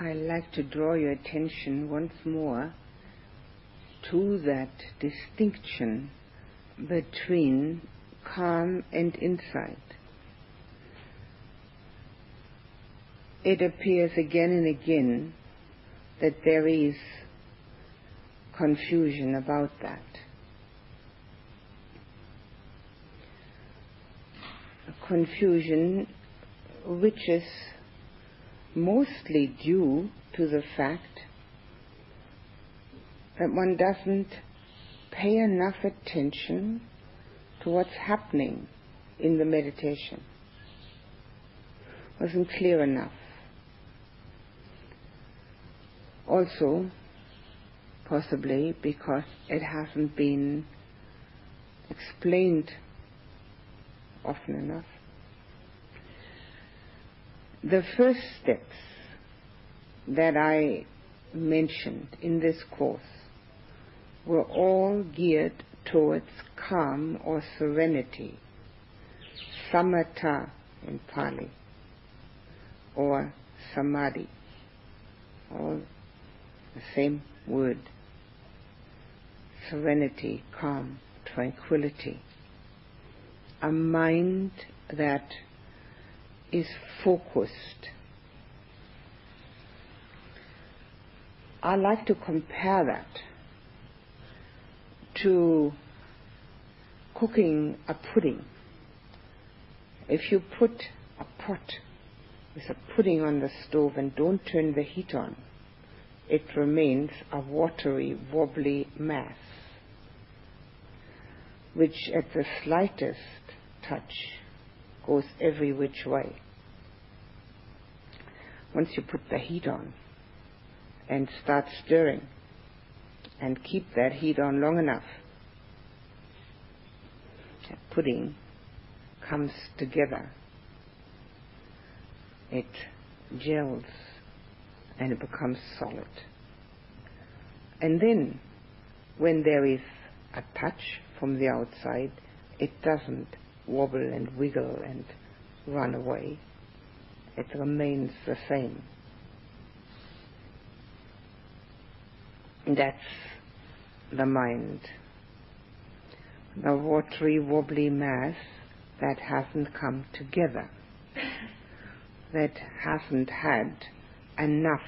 I'd like to draw your attention once more to that distinction between calm and insight. It appears again and again that there is confusion about that. Confusion which is mostly due to the fact that one doesn't pay enough attention to what's happening in the meditation. Wasn't clear enough. Also, possibly because it hasn't been explained often enough. The first steps that I mentioned in this course were all geared towards calm or serenity, samatha in Pali, or samadhi, all the same word. Serenity, calm, tranquility. A mind that is focused. I like to compare that to cooking a pudding. If you put a pot with a pudding on the stove and don't turn the heat on, it remains a watery, wobbly mass, which at the slightest touch goes every which way. Once you put the heat on and start stirring and keep that heat on long enough, that pudding comes together. It gels and it becomes solid. And then, when there is a touch from the outside, it doesn't wobble and wiggle and run away. It remains the same. That's the mind. The watery, wobbly mass that hasn't come together, that hasn't had enough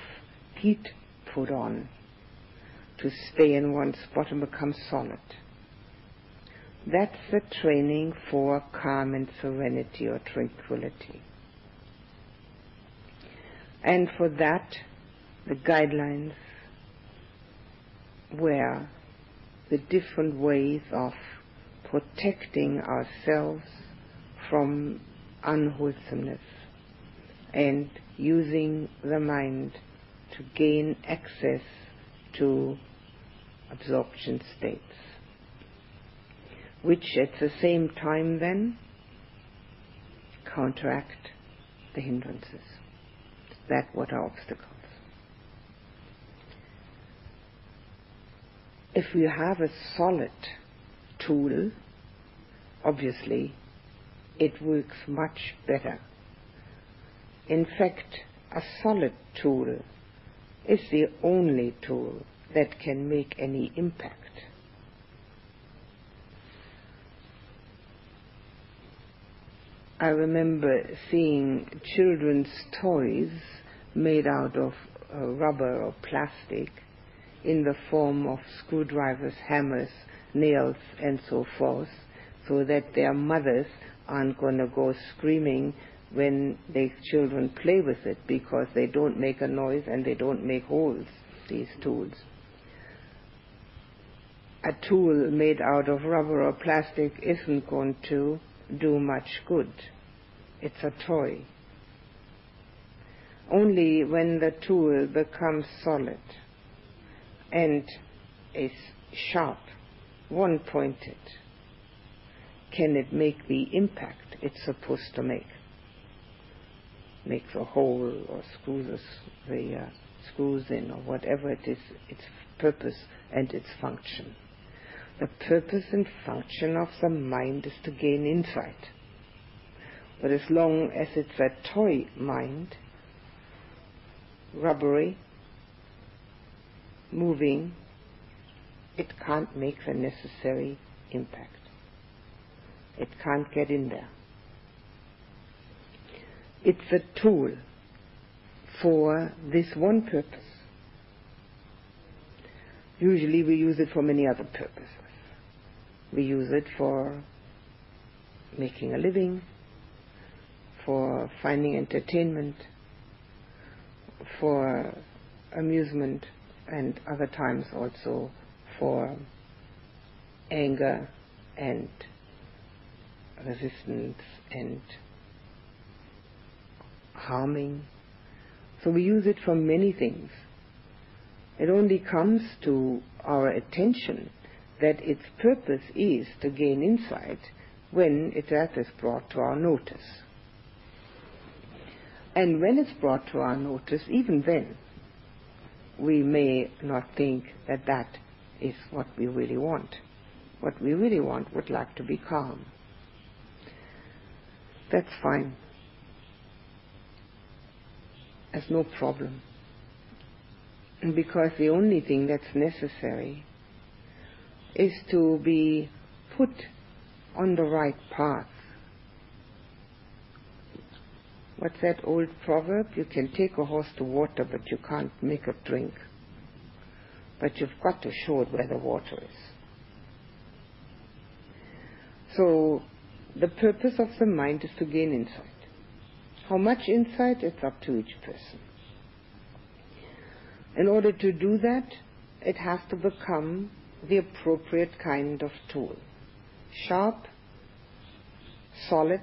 heat put on to stay in one spot and become solid. That's the training for calm and serenity or tranquility. And for that, the guidelines were the different ways of protecting ourselves from unwholesomeness and using the mind to gain access to absorption states, which at the same time then counteract the hindrances. That what are obstacles. If we have a solid tool, obviously it works much better in fact, a solid tool is the only tool that can make any impact. I remember seeing children's toys made out of uh, rubber or plastic in the form of screwdrivers, hammers, nails, and so forth, so that their mothers aren't going to go screaming when their children play with it because they don't make a noise and they don't make holes, these tools. A tool made out of rubber or plastic isn't going to do much good. It's a toy. Only when the tool becomes solid and is sharp, one pointed, can it make the impact it's supposed to make makes a hole or screws the uh, screws in or whatever it is, its purpose and its function. The purpose and function of the mind is to gain insight. But as long as it's a toy mind, rubbery, moving, it can't make the necessary impact. It can't get in there. It's a tool for this one purpose. Usually we use it for many other purposes. We use it for making a living, for finding entertainment, for amusement, and other times also for anger and resistance and harming. So we use it for many things. It only comes to our attention that its purpose is to gain insight when that is brought to our notice. And when it's brought to our notice, even then, we may not think that that is what we really want. What we really want would like to be calm. That's fine. That's no problem. Because the only thing that's necessary is to be put on the right path. What's that old proverb? You can take a horse to water, but you can't make it drink. But you've got to show it where the water is. So, the purpose of the mind is to gain insight. How much insight? It's up to each person. In order to do that, it has to become the appropriate kind of tool. Sharp, solid,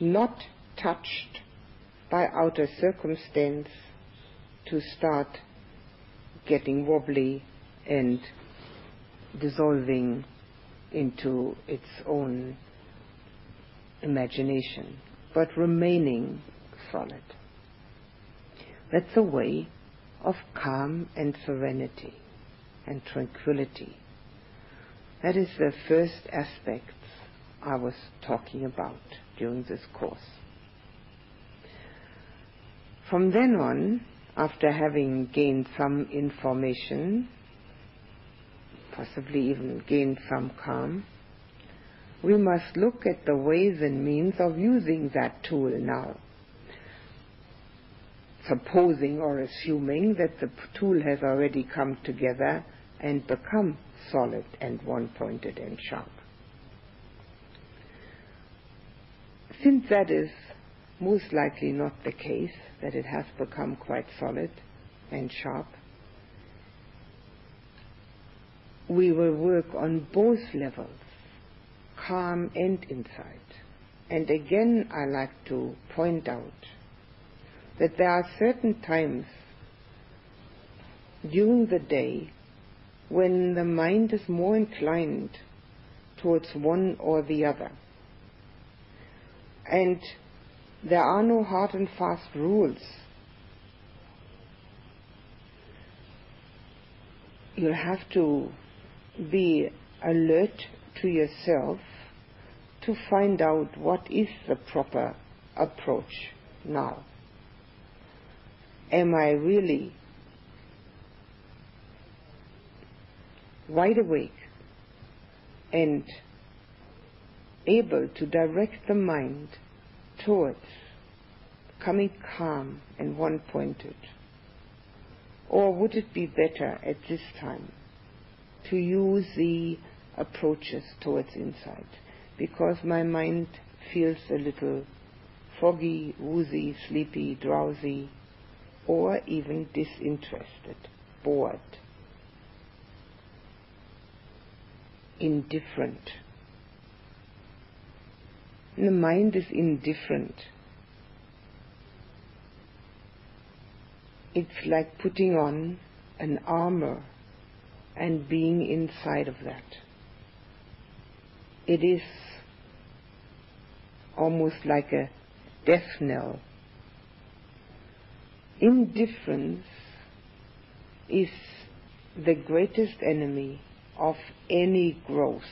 not touched by outer circumstance to start getting wobbly and dissolving into its own imagination, but remaining solid. That's a way of calm and serenity and tranquility. That is the first aspect I was talking about during this course. From then on, after having gained some information, possibly even gained some calm, we must look at the ways and means of using that tool now. Supposing or assuming that the tool has already come together and become solid and one-pointed and sharp. Since that is most likely not the case, that it has become quite solid and sharp, we will work on both levels, calm and insight. And again, I like to point out that there are certain times during the day when the mind is more inclined towards one or the other. And there are no hard and fast rules. You'll have to be alert to yourself to find out what is the proper approach now. Am I really wide awake and able to direct the mind towards becoming calm and one pointed? Or would it be better at this time to use the approaches towards insight? Because my mind feels a little foggy, woozy, sleepy, drowsy, or even disinterested, bored, indifferent the mind is indifferent. It's like putting on an armor and being inside of that. It is almost like a death knell. Indifference is the greatest enemy of any growth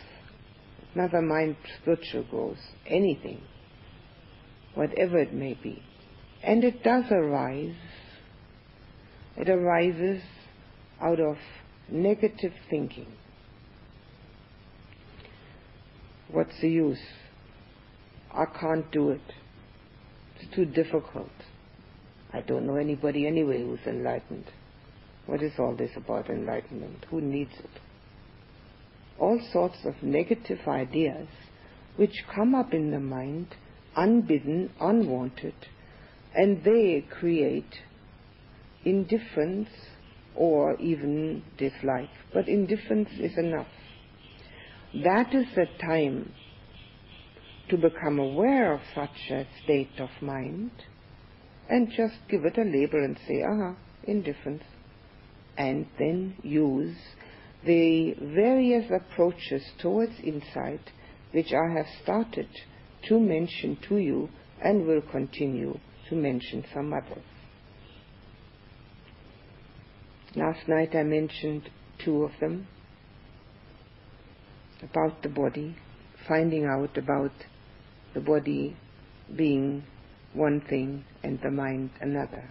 never mind spiritual growth, anything, whatever it may be, And it does arise. It arises out of negative thinking. What's the use? I can't do it. It's too difficult. I don't know anybody anyway who's enlightened. What is all this about enlightenment? Who needs it? All sorts of negative ideas which come up in the mind, unbidden, unwanted, and they create indifference or even dislike. But indifference is enough. That is the time to become aware of such a state of mind and just give it a label and say, aha, indifference. And then use the various approaches towards insight which I have started to mention to you and will continue to mention some others. Last night I mentioned two of them about the body, finding out about the body being one thing and the mind another.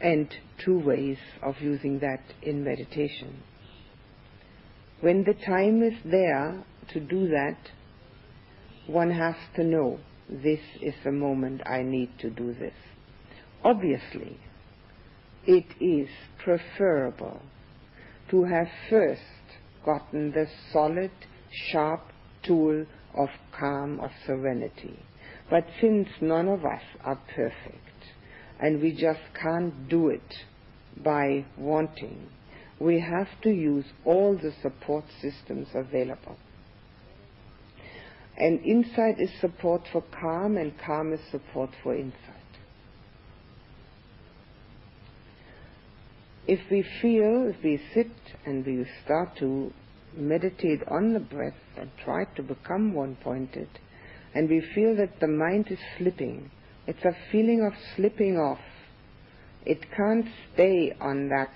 And two ways of using that in meditation. When the time is there to do that, one has to know this is the moment I need to do this. Obviously, it is preferable to have first gotten the solid, sharp tool of calm, of serenity. But since none of us are perfect, and we just can't do it by wanting, we have to use all the support systems available. And insight is support for calm, and calm is support for insight. If we feel, if we sit and we start to meditate on the breath and try to become one pointed, and we feel that the mind is slipping, it's a feeling of slipping off. It can't stay on that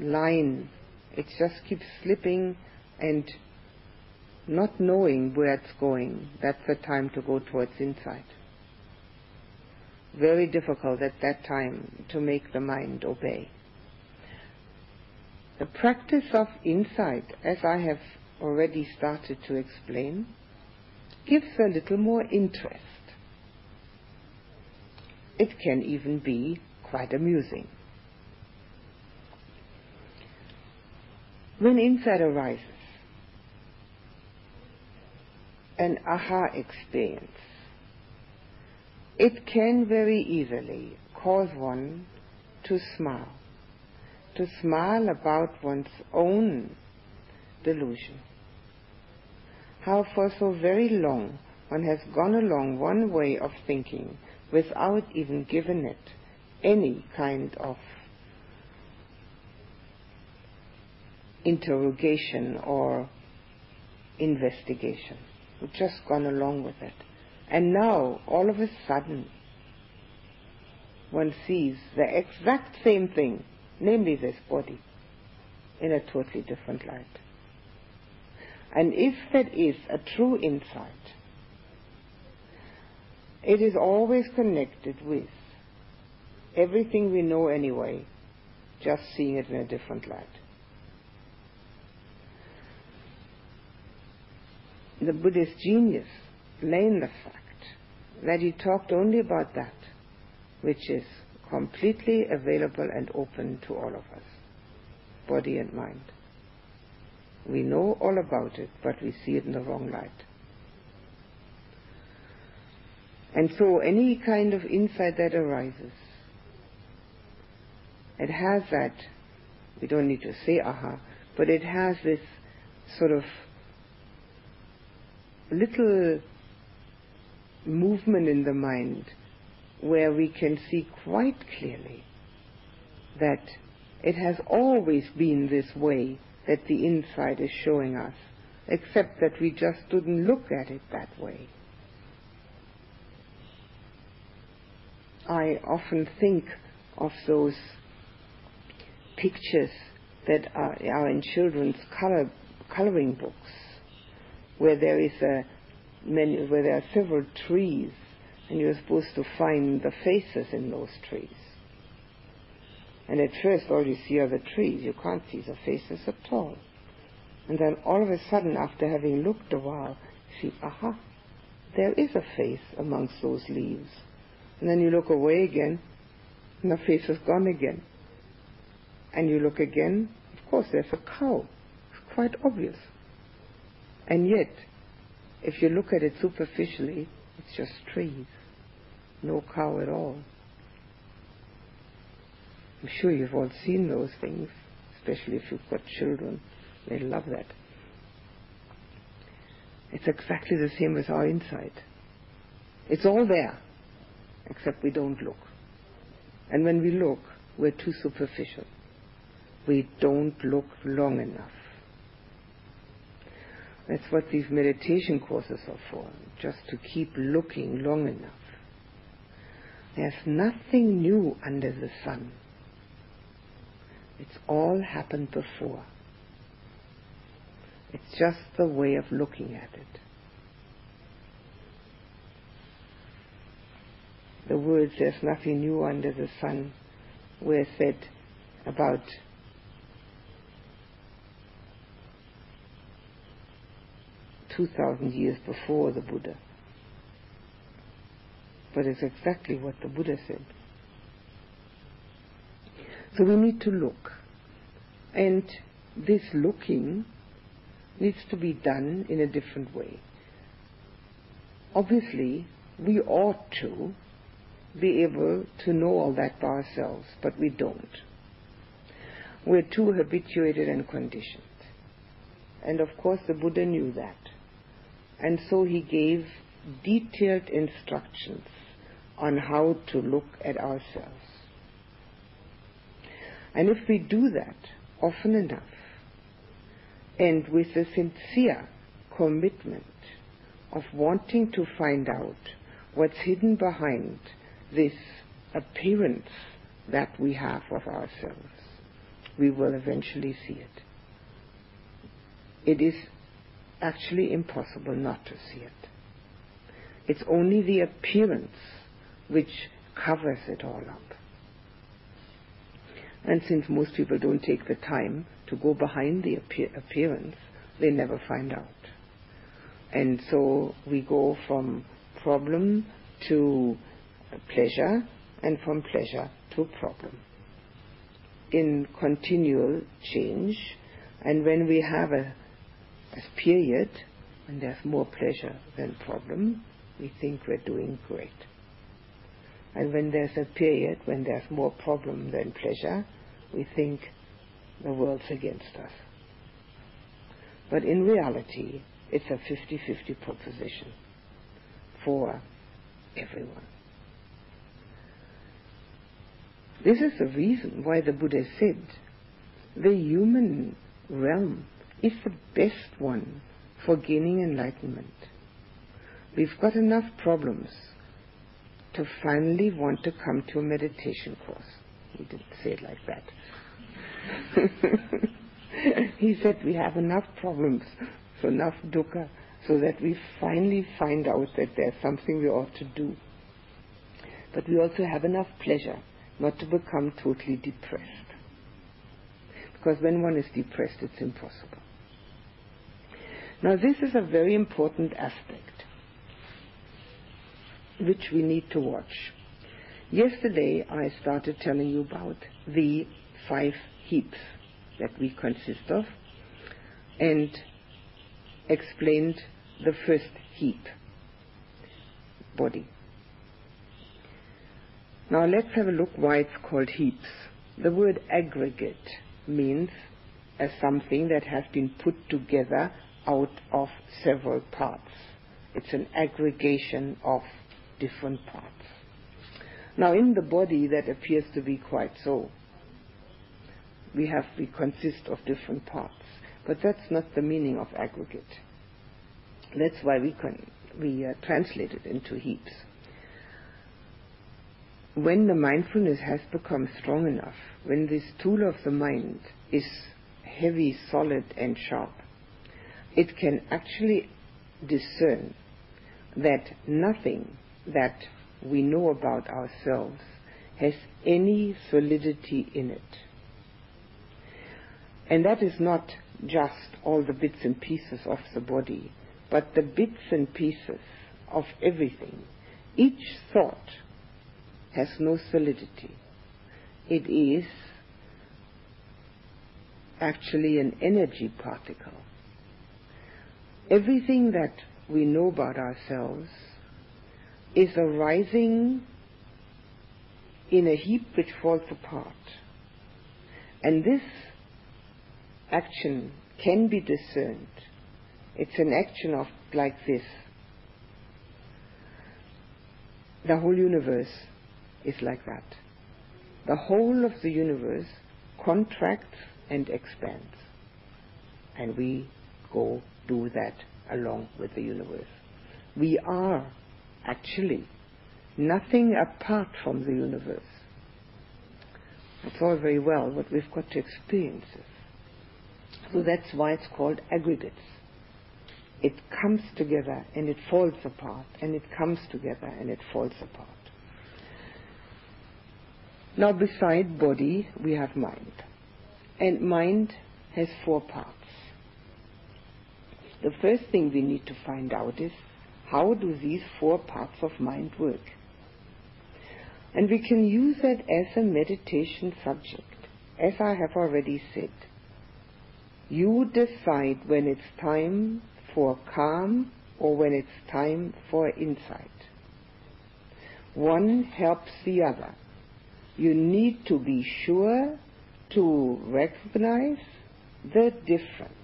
line. It just keeps slipping and not knowing where it's going. That's the time to go towards insight. Very difficult at that time to make the mind obey. The practice of insight, as I have already started to explain, gives a little more interest. It can even be quite amusing. When insight arises, an aha experience, it can very easily cause one to smile to smile about one's own delusion. How for so very long one has gone along one way of thinking without even giving it any kind of interrogation or investigation. We've just gone along with it. And now, all of a sudden, one sees the exact same thing namely this body, in a totally different light. And if that is a true insight, it is always connected with everything we know anyway, just seeing it in a different light. The Buddha's genius lay in the fact that he talked only about that which is completely available and open to all of us, body and mind. We know all about it, but we see it in the wrong light. And so any kind of insight that arises, it has that, we don't need to say aha, but it has this sort of little movement in the mind where we can see quite clearly that it has always been this way that the insight is showing us, except that we just didn't look at it that way. I often think of those pictures that are, are in children's color, coloring books, where there is a where there are several trees and you're supposed to find the faces in those trees. And at first, all you see are the trees. You can't see the faces at all. And then all of a sudden, after having looked a while, see, aha, there is a face amongst those leaves. And then you look away again, and the face is gone again. And you look again, of course, there's a cow. It's quite obvious. And yet, if you look at it superficially, it's just trees. No cow at all. I'm sure you've all seen those things, especially if you've got children. They love that. It's exactly the same with our inside. It's all there, except we don't look. And when we look, we're too superficial. We don't look long enough. That's what these meditation courses are for, just to keep looking long enough. There's nothing new under the sun. It's all happened before. It's just the way of looking at it. The words, there's nothing new under the sun, were said about two thousand years before the Buddha. But it's exactly what the Buddha said. So we need to look. And this looking needs to be done in a different way. Obviously, we ought to be able to know all that by ourselves, but we don't. We're too habituated and conditioned. And of course, the Buddha knew that. And so he gave detailed instructions on how to look at ourselves. And if we do that often enough, and with a sincere commitment of wanting to find out what's hidden behind this appearance that we have of ourselves, we will eventually see it. It is actually impossible not to see it. It's only the appearance which covers it all up. And since most people don't take the time to go behind the appearance, they never find out. And so we go from problem to pleasure and from pleasure to problem in continual change. And when we have a, a period when there's more pleasure than problem, we think we're doing great. And when there's a period when there's more problem than pleasure, we think the world's against us. But in reality, it's a 50-50 proposition for everyone. This is the reason why the Buddha said the human realm is the best one for gaining enlightenment. We've got enough problems to finally want to come to a meditation course. He didn't say it like that. he said we have enough problems, so enough dukkha, so that we finally find out that there's something we ought to do. But we also have enough pleasure not to become totally depressed. Because when one is depressed, it's impossible. Now, this is a very important aspect which we need to watch. Yesterday, I started telling you about the five heaps that we consist of and explained the first heap, body. Now let's have a look why it's called heaps. The word aggregate means as something that has been put together out of several parts. It's an aggregation of different parts. Now in the body that appears to be quite so. We have, we consist of different parts. But that's not the meaning of aggregate. That's why we, can, we uh, translate it into heaps. When the mindfulness has become strong enough, when this tool of the mind is heavy, solid, and sharp, it can actually discern that nothing that we know about ourselves has any solidity in it. And that is not just all the bits and pieces of the body, but the bits and pieces of everything. Each thought has no solidity. It is actually an energy particle. Everything that we know about ourselves is arising in a heap which falls apart. And this action can be discerned. It's an action of like this. The whole universe is like that. The whole of the universe contracts and expands. And we go do that along with the universe. We are actually nothing apart from the universe. That's all very well, but we've got to experience it. So that's why it's called aggregates. It comes together and it falls apart, and it comes together and it falls apart. Now, beside body, we have mind. And mind has four parts. The first thing we need to find out is how do these four parts of mind work? And we can use that as a meditation subject. As I have already said, you decide when it's time for calm or when it's time for insight. One helps the other. You need to be sure to recognize the difference.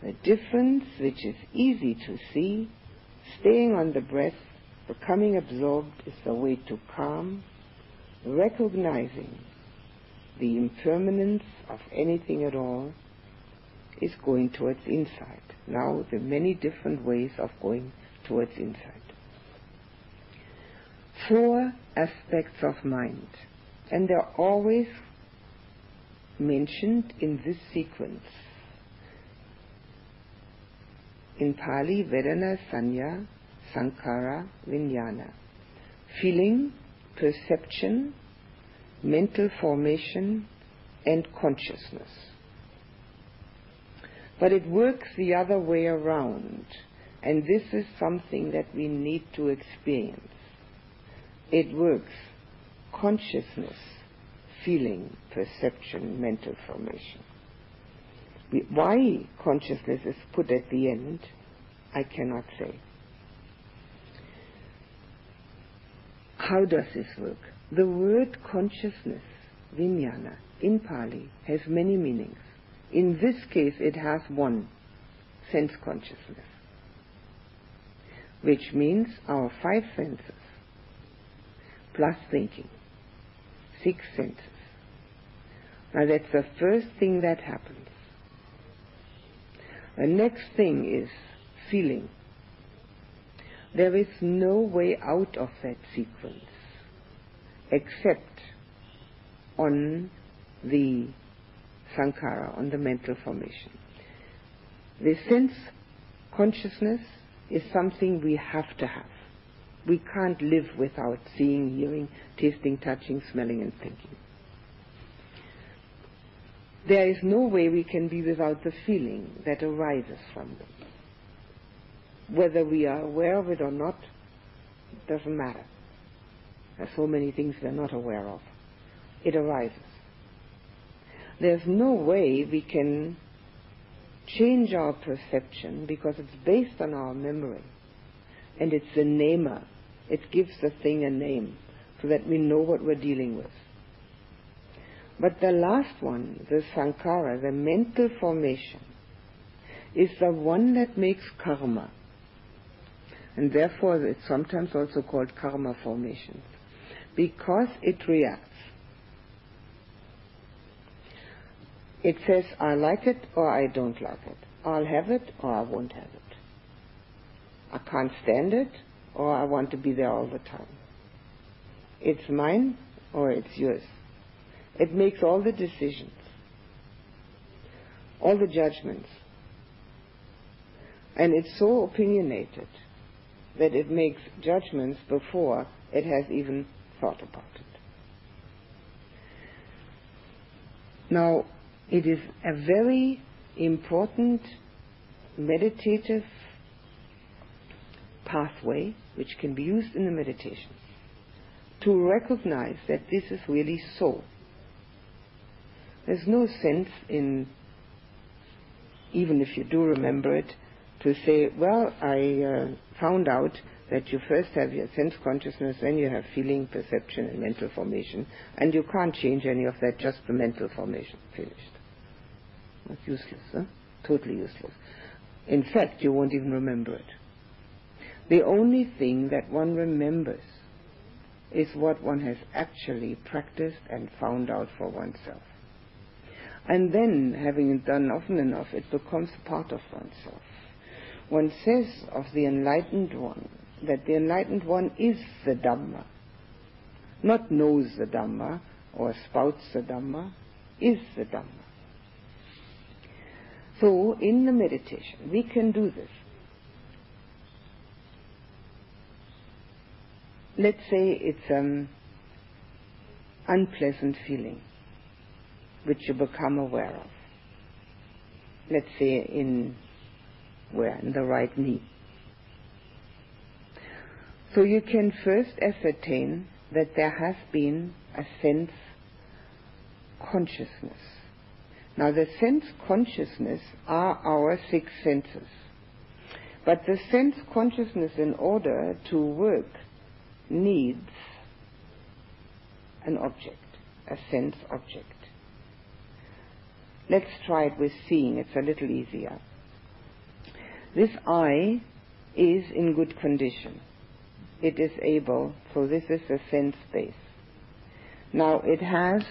The difference which is easy to see, staying on the breath, becoming absorbed is the way to calm, recognizing the impermanence of anything at all is going towards insight. Now, are many different ways of going towards insight. Four aspects of mind, and they're always mentioned in this sequence in Pali, Vedana, Sanya, Sankhara, Vijnana. Feeling, perception, mental formation, and consciousness. But it works the other way around, and this is something that we need to experience. It works consciousness, feeling, perception, mental formation. Why consciousness is put at the end, I cannot say. How does this work? The word consciousness, vijnana, in Pali has many meanings. In this case, it has one, sense consciousness, which means our five senses plus thinking, six senses. Now that's the first thing that happens. The next thing is feeling. There is no way out of that sequence except on the sankhara, on the mental formation. The sense consciousness is something we have to have. We can't live without seeing, hearing, tasting, touching, smelling, and thinking. There is no way we can be without the feeling that arises from them. Whether we are aware of it or not, doesn't matter. There are so many things we're not aware of. It arises. There's no way we can change our perception because it's based on our memory. And it's the namer. It gives the thing a name so that we know what we're dealing with. But the last one, the sankhara, the mental formation, is the one that makes karma. And therefore it's sometimes also called karma formation. Because it reacts. It says, I like it or I don't like it. I'll have it or I won't have it. I can't stand it or I want to be there all the time. It's mine or it's yours. It makes all the decisions, all the judgments. And it's so opinionated that it makes judgments before it has even thought about it. Now, it is a very important meditative pathway which can be used in the meditation to recognize that this is really so. There's no sense in, even if you do remember it, to say, well, I uh, found out that you first have your sense consciousness, then you have feeling, perception, and mental formation, and you can't change any of that, just the mental formation. Finished. That's useless, huh? Totally useless. In fact, you won't even remember it. The only thing that one remembers is what one has actually practiced and found out for oneself. And then, having it done often enough, it becomes part of oneself. One says of the enlightened one that the enlightened one is the Dhamma, not knows the Dhamma or spouts the Dhamma, is the Dhamma. So, in the meditation, we can do this. Let's say it's an unpleasant feeling which you become aware of. Let's say in where? In the right knee. So you can first ascertain that there has been a sense consciousness. Now the sense consciousness are our six senses. But the sense consciousness in order to work needs an object, a sense object. Let's try it with seeing, it's a little easier. This eye is in good condition it is able, so this is a sense space. Now it has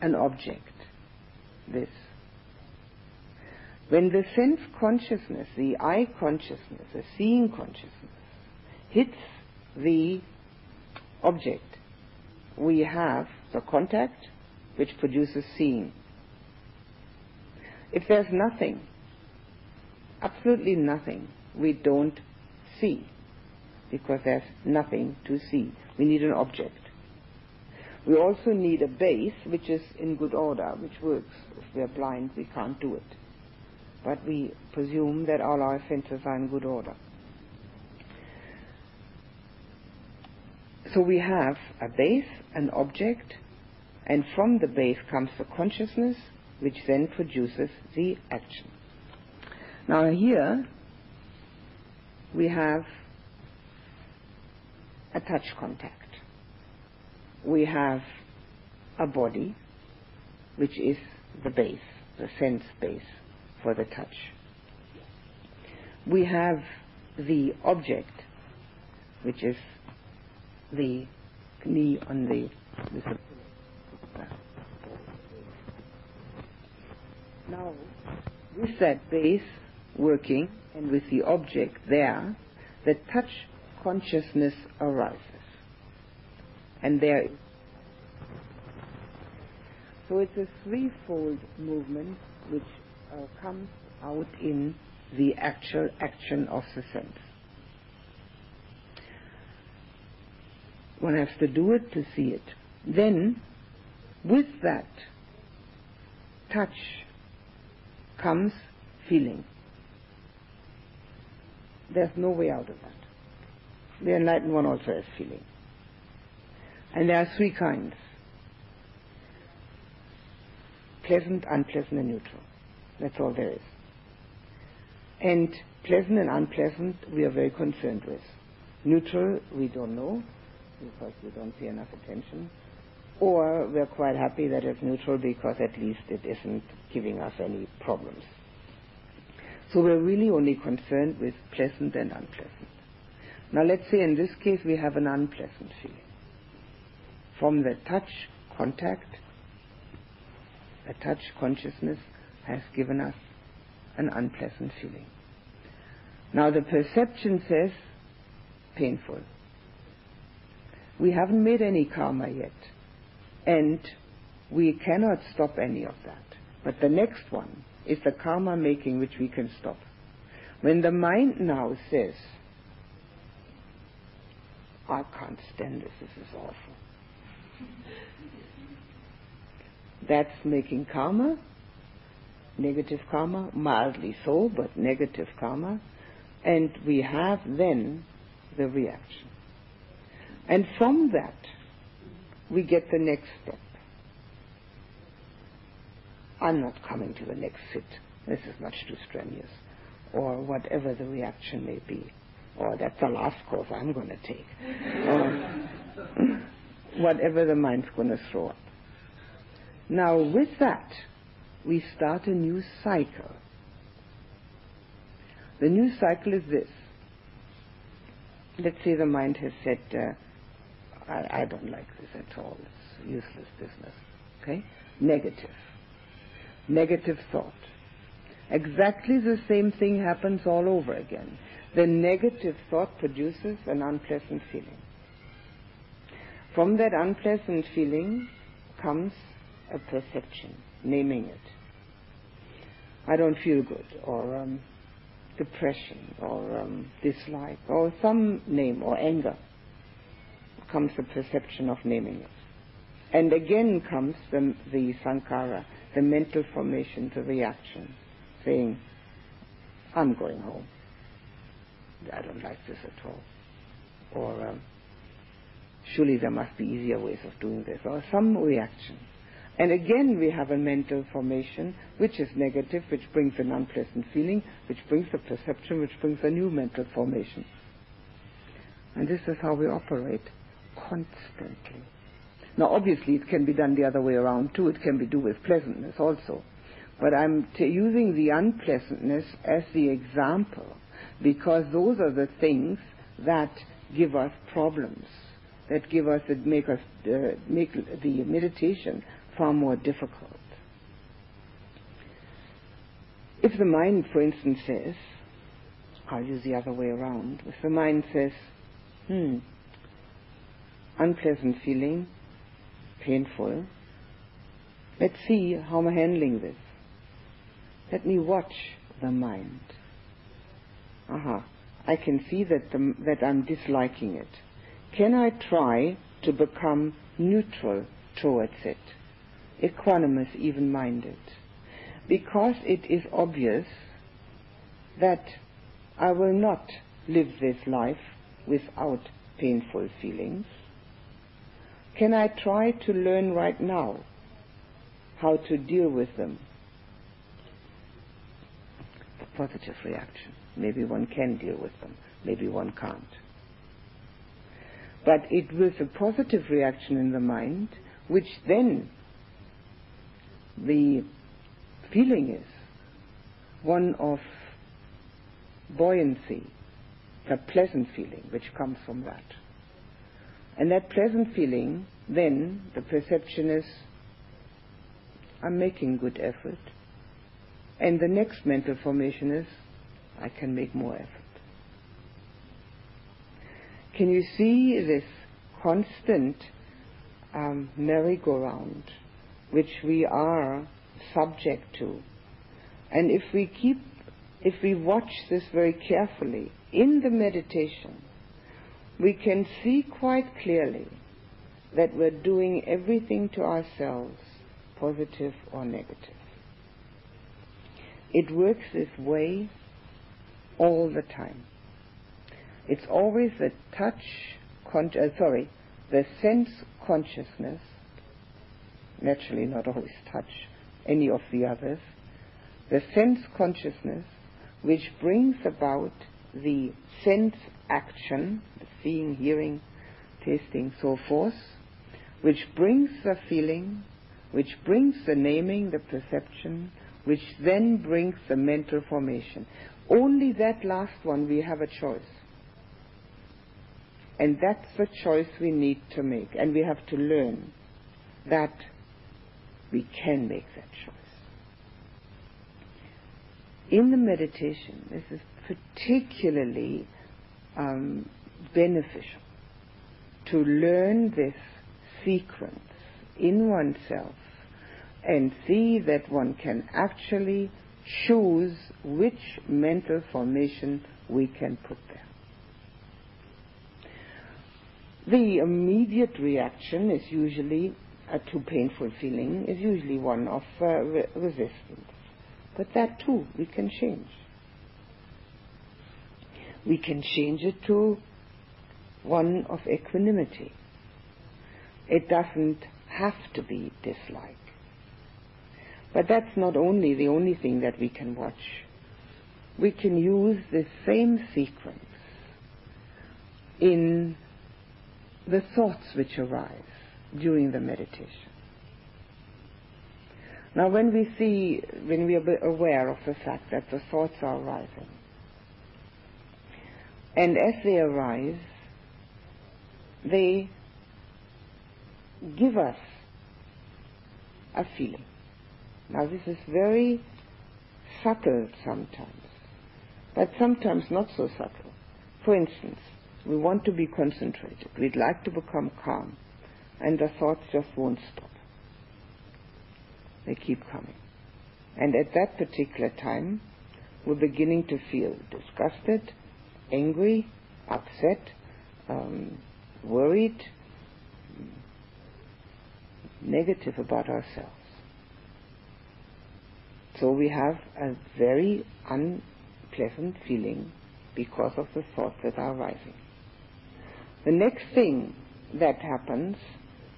an object, this. When the sense consciousness, the eye consciousness, the seeing consciousness, hits the object, we have the contact which produces seeing. If there's nothing, absolutely nothing, we don't see because there's nothing to see. We need an object. We also need a base which is in good order, which works. If we're blind, we can't do it. But we presume that all our senses are in good order. We have a base, an object, and from the base comes the consciousness, which then produces the action. Now here, we have a touch contact. We have a body, which is the base, the sense base for the touch. We have the object, which is the knee on the. Now, with that base working, and with the object there, the touch consciousness arises. And there, so it's a threefold movement which uh, comes out in the actual action of the sense. One has to do it to see it. Then, with that touch comes feeling. There's no way out of that. The enlightened one also has feeling. And there are three kinds pleasant, unpleasant, and neutral. That's all there is. And pleasant and unpleasant, we are very concerned with. Neutral, we don't know, because we don't pay enough attention. Or we're quite happy that it's neutral because at least it isn't giving us any problems. So we're really only concerned with pleasant and unpleasant. Now let's say in this case we have an unpleasant feeling. From the touch contact, a touch consciousness has given us an unpleasant feeling. Now the perception says painful. We haven't made any karma yet, and we cannot stop any of that. But the next one is the karma making which we can stop. When the mind now says, I can't stand this, this is awful. That's making karma, negative karma, mildly so, but negative karma, and we have then the reaction. And from that, we get the next step. I'm not coming to the next sit. This is much too strenuous. Or whatever the reaction may be. Or that's the last course I'm going to take. or whatever the mind's going to throw up. Now, with that, we start a new cycle. The new cycle is this. Let's say the mind has said, uh, I, I don't like this at all. It's useless business. Okay? Negative. Negative thought. Exactly the same thing happens all over again. The negative thought produces an unpleasant feeling. From that unpleasant feeling comes a perception, naming it. I don't feel good, or um, depression, or um, dislike, or some name, or anger. Comes the perception of naming it. And again comes the, the sankhara, the mental formation, the reaction, saying, I'm going home. I don't like this at all. Or um, surely there must be easier ways of doing this, or some reaction. And again, we have a mental formation which is negative, which brings an unpleasant feeling, which brings a perception, which brings a new mental formation. And this is how we operate constantly. Now, obviously, it can be done the other way around too. It can be do with pleasantness also. But I'm t- using the unpleasantness as the example because those are the things that give us problems, that give us, that make us, uh, make the meditation far more difficult. If the mind, for instance, says, I'll use the other way around, if the mind says, hmm, unpleasant feeling, painful, let's see how I'm handling this. Let me watch the mind. Aha. I can see that, the, that I'm disliking it. Can I try to become neutral towards it? equanimous, even minded. Because it is obvious that I will not live this life without painful feelings, can I try to learn right now how to deal with them? A positive reaction. Maybe one can deal with them, maybe one can't. But it was a positive reaction in the mind, which then the feeling is one of buoyancy, a pleasant feeling which comes from that. And that pleasant feeling, then the perception is, I'm making good effort. And the next mental formation is, I can make more effort. Can you see this constant um, merry-go-round which we are subject to. And if we keep, if we watch this very carefully in the meditation, we can see quite clearly that we're doing everything to ourselves, positive or negative. It works this way all the time. It's always the touch, con- uh, sorry, the sense consciousness naturally not always touch any of the others, the sense consciousness which brings about the sense action, the seeing, hearing, tasting, so forth, which brings the feeling, which brings the naming, the perception, which then brings the mental formation. Only that last one we have a choice. And that's the choice we need to make. And we have to learn that we can make that choice. In the meditation, this is particularly um, beneficial to learn this sequence in oneself and see that one can actually choose which mental formation we can put there. The immediate reaction is usually a too painful feeling is usually one of uh, re- resistance. But that too we can change. We can change it to one of equanimity. It doesn't have to be dislike. But that's not only the only thing that we can watch. We can use the same sequence in the thoughts which arise during the meditation. Now, when we see, when we are aware of the fact that the thoughts are arising, and as they arise, they give us a feeling. Now, this is very subtle sometimes, but sometimes not so subtle. For instance, we want to be concentrated. We'd like to become calm. And the thoughts just won't stop. They keep coming. And at that particular time, we're beginning to feel disgusted, angry, upset, um, worried, negative about ourselves. So we have a very unpleasant feeling because of the thoughts that are arising. The next thing that happens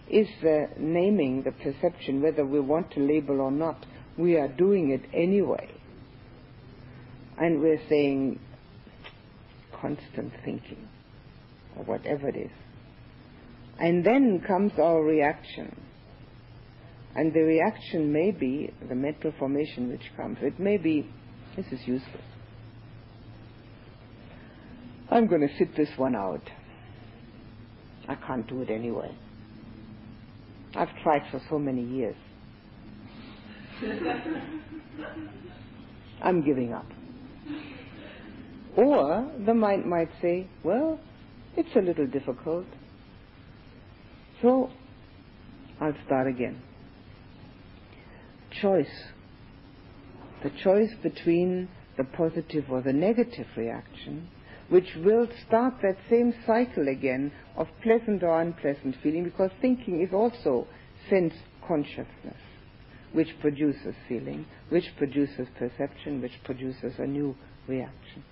is the naming, the perception, whether we want to label or not. We are doing it anyway. And we're saying constant thinking, or whatever it is. And then comes our reaction. And the reaction may be the mental formation which comes. It may be, this is useless. I'm going to sit this one out. I can't do it anyway. I've tried for so many years. I'm giving up. Or the mind might say, well, it's a little difficult, so I'll start again. Choice. The choice between the positive or the negative reaction which will start that same cycle again of pleasant or unpleasant feeling because thinking is also sense consciousness which produces feeling, which produces perception, which produces a new reaction.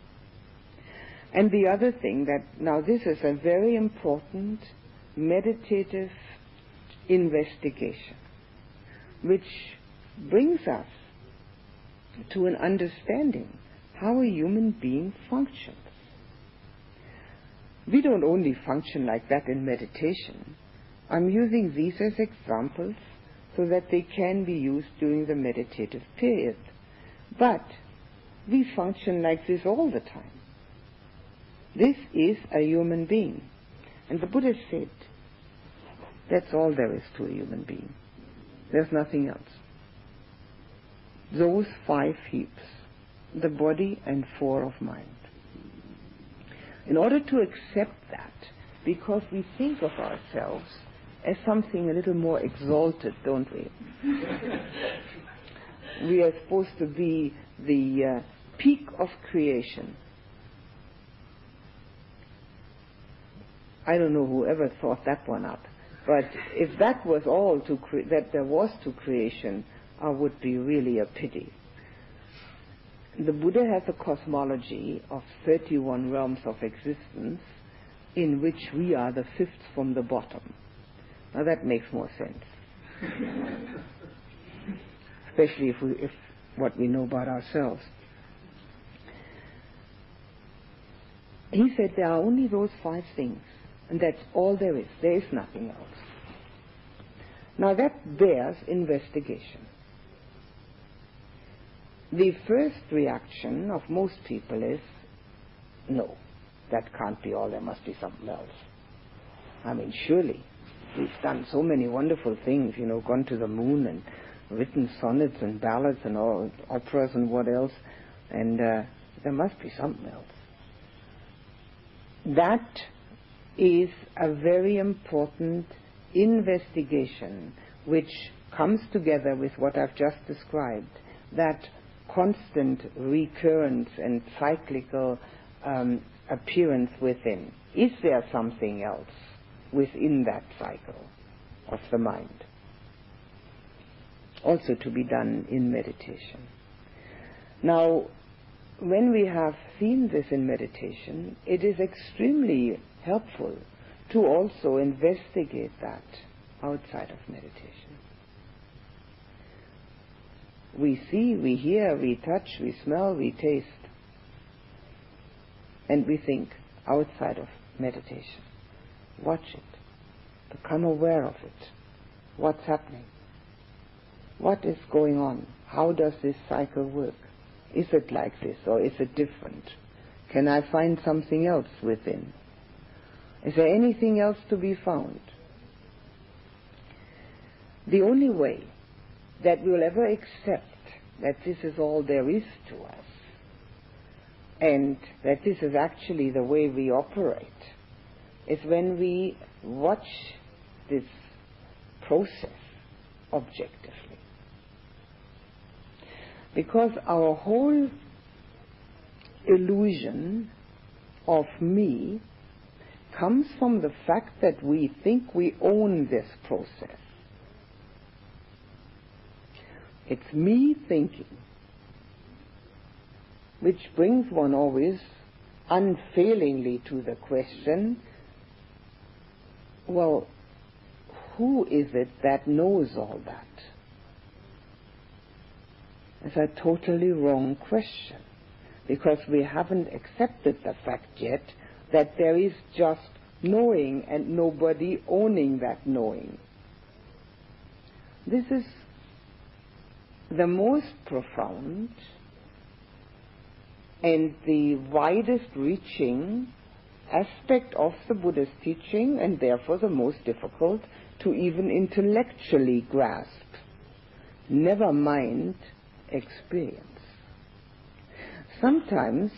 And the other thing that now this is a very important meditative investigation which brings us to an understanding how a human being functions. We don't only function like that in meditation. I'm using these as examples so that they can be used during the meditative period. But we function like this all the time. This is a human being. And the Buddha said, that's all there is to a human being. There's nothing else. Those five heaps, the body and four of mind. In order to accept that, because we think of ourselves as something a little more exalted, don't we? we are supposed to be the uh, peak of creation. I don't know whoever thought that one up, but if that was all to cre- that there was to creation, I would be really a pity the Buddha has a cosmology of 31 realms of existence in which we are the fifth from the bottom. Now that makes more sense. Especially if, we, if what we know about ourselves. He said there are only those five things, and that's all there is. There is nothing else. Now that bears investigation. The first reaction of most people is, no, that can't be all, there must be something else. I mean, surely, we've done so many wonderful things, you know, gone to the moon and written sonnets and ballads and all, operas and what else, and uh, there must be something else. That is a very important investigation which comes together with what I've just described, that constant recurrence and cyclical um, appearance within? Is there something else within that cycle of the mind? Also to be done in meditation. Now, when we have seen this in meditation, it is extremely helpful to also investigate that outside of meditation. We see, we hear, we touch, we smell, we taste, and we think outside of meditation. Watch it. Become aware of it. What's happening? What is going on? How does this cycle work? Is it like this or is it different? Can I find something else within? Is there anything else to be found? The only way that we'll ever accept that this is all there is to us and that this is actually the way we operate is when we watch this process objectively. Because our whole illusion of me comes from the fact that we think we own this process. It's me thinking, which brings one always unfailingly to the question well, who is it that knows all that? It's a totally wrong question because we haven't accepted the fact yet that there is just knowing and nobody owning that knowing. This is the most profound and the widest reaching aspect of the Buddha's teaching and therefore the most difficult to even intellectually grasp. Never mind experience. Sometimes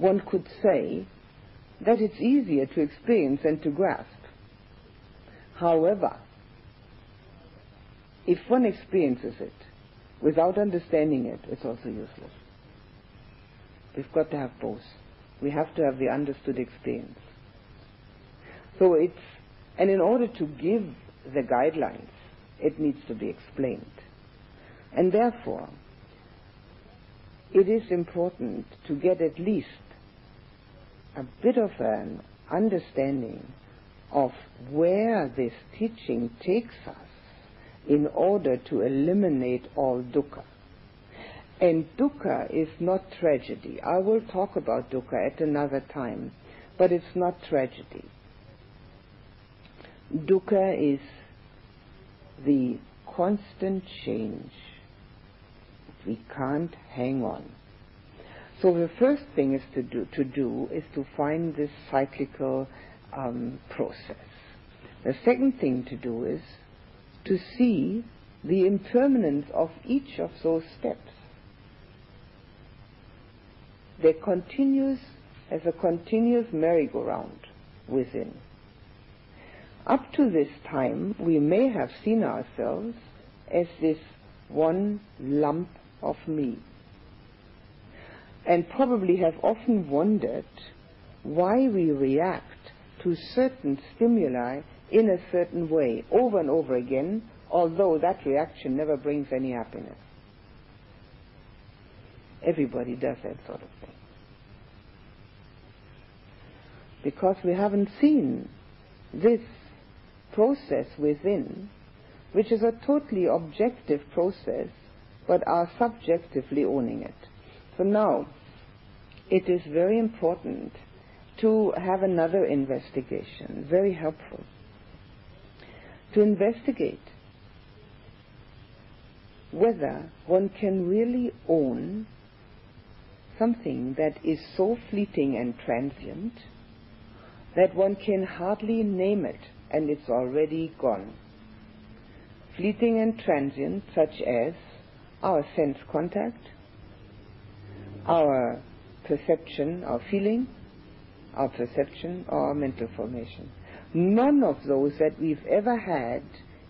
one could say that it's easier to experience than to grasp. However, if one experiences it without understanding it, it's also useless. We've got to have both. We have to have the understood experience. So it's, and in order to give the guidelines, it needs to be explained. And therefore, it is important to get at least a bit of an understanding of where this teaching takes us in order to eliminate all dukkha. And dukkha is not tragedy. I will talk about dukkha at another time, but it's not tragedy. Dukkha is the constant change. We can't hang on. So the first thing is to do, to do is to find this cyclical um, process. The second thing to do is to see the impermanence of each of those steps. There continues as a continuous merry-go-round within. Up to this time, we may have seen ourselves as this one lump of me and probably have often wondered why we react to certain stimuli in a certain way over and over again, although that reaction never brings any happiness. Everybody does that sort of thing. Because we haven't seen this process within, which is a totally objective process, but are subjectively owning it. So now, it is very important to have another investigation, very helpful. To investigate whether one can really own something that is so fleeting and transient that one can hardly name it and it's already gone. Fleeting and transient, such as our sense contact, our perception, our feeling, our perception, or our mental formation. None of those that we've ever had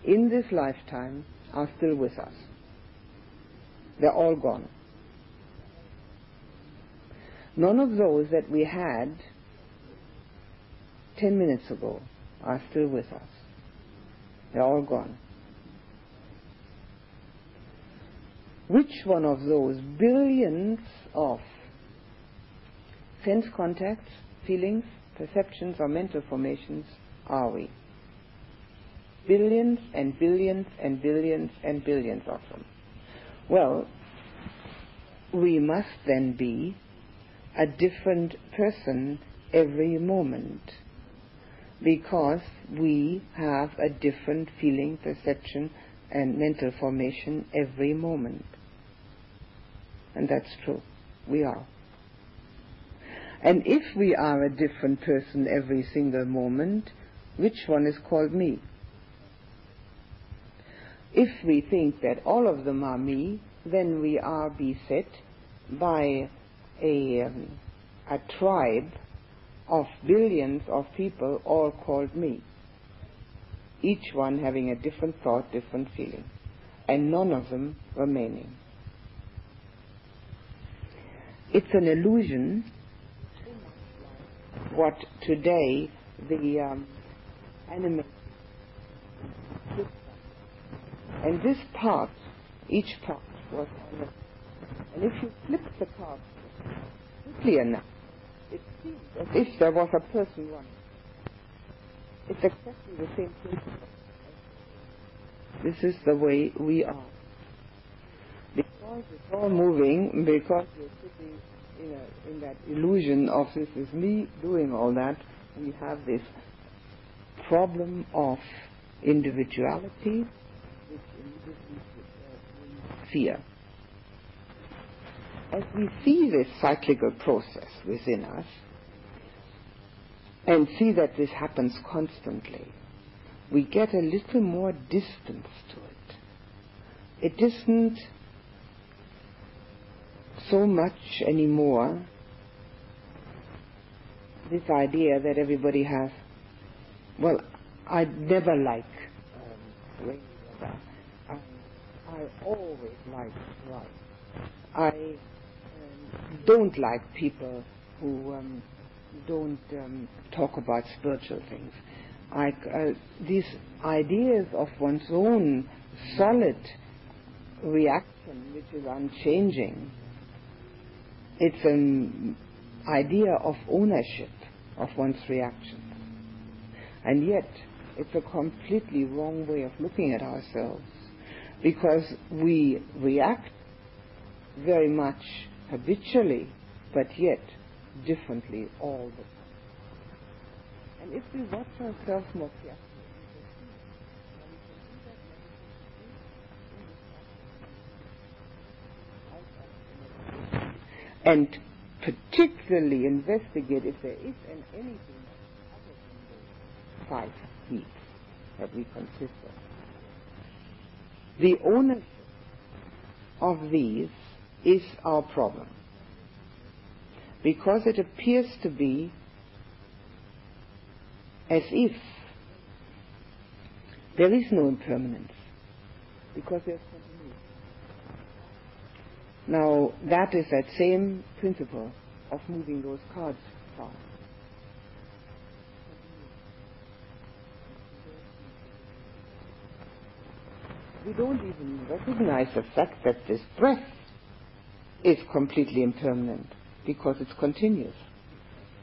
in this lifetime are still with us. They're all gone. None of those that we had 10 minutes ago are still with us. They're all gone. Which one of those billions of sense contacts, feelings, perceptions, or mental formations are we? Billions and billions and billions and billions of them. Well, we must then be a different person every moment because we have a different feeling, perception, and mental formation every moment. And that's true. We are. And if we are a different person every single moment, which one is called me? If we think that all of them are me, then we are beset by a, um, a tribe of billions of people all called me, each one having a different thought, different feeling, and none of them remaining. It's an illusion what today the um, and this part, each part was And if you flip the card quickly enough, it seems as if there was a person running. It's exactly the same principle. This is the way we are. Because it's all moving, because you're sitting in, a, in that illusion of this is me doing all that, we have this problem of individuality, which fear. As we see this cyclical process within us, and see that this happens constantly, we get a little more distance to it. It isn't so much anymore this idea that everybody has. Well, I never like um. I, always like dry. I um, don't like people who um, don't um, talk about spiritual things. I, uh, these ideas of one's own solid reaction, which is unchanging, it's an idea of ownership of one's reactions. And yet, it's a completely wrong way of looking at ourselves because we react very much habitually, but yet differently all the time. And if we watch ourselves more carefully, and particularly investigate if there is an anything other than those five needs that we consist of. The ownership of these is our problem because it appears to be as if there is no impermanence because there's now, that is that same principle of moving those cards. We don't even recognize the fact that this breath is completely impermanent because it's continuous.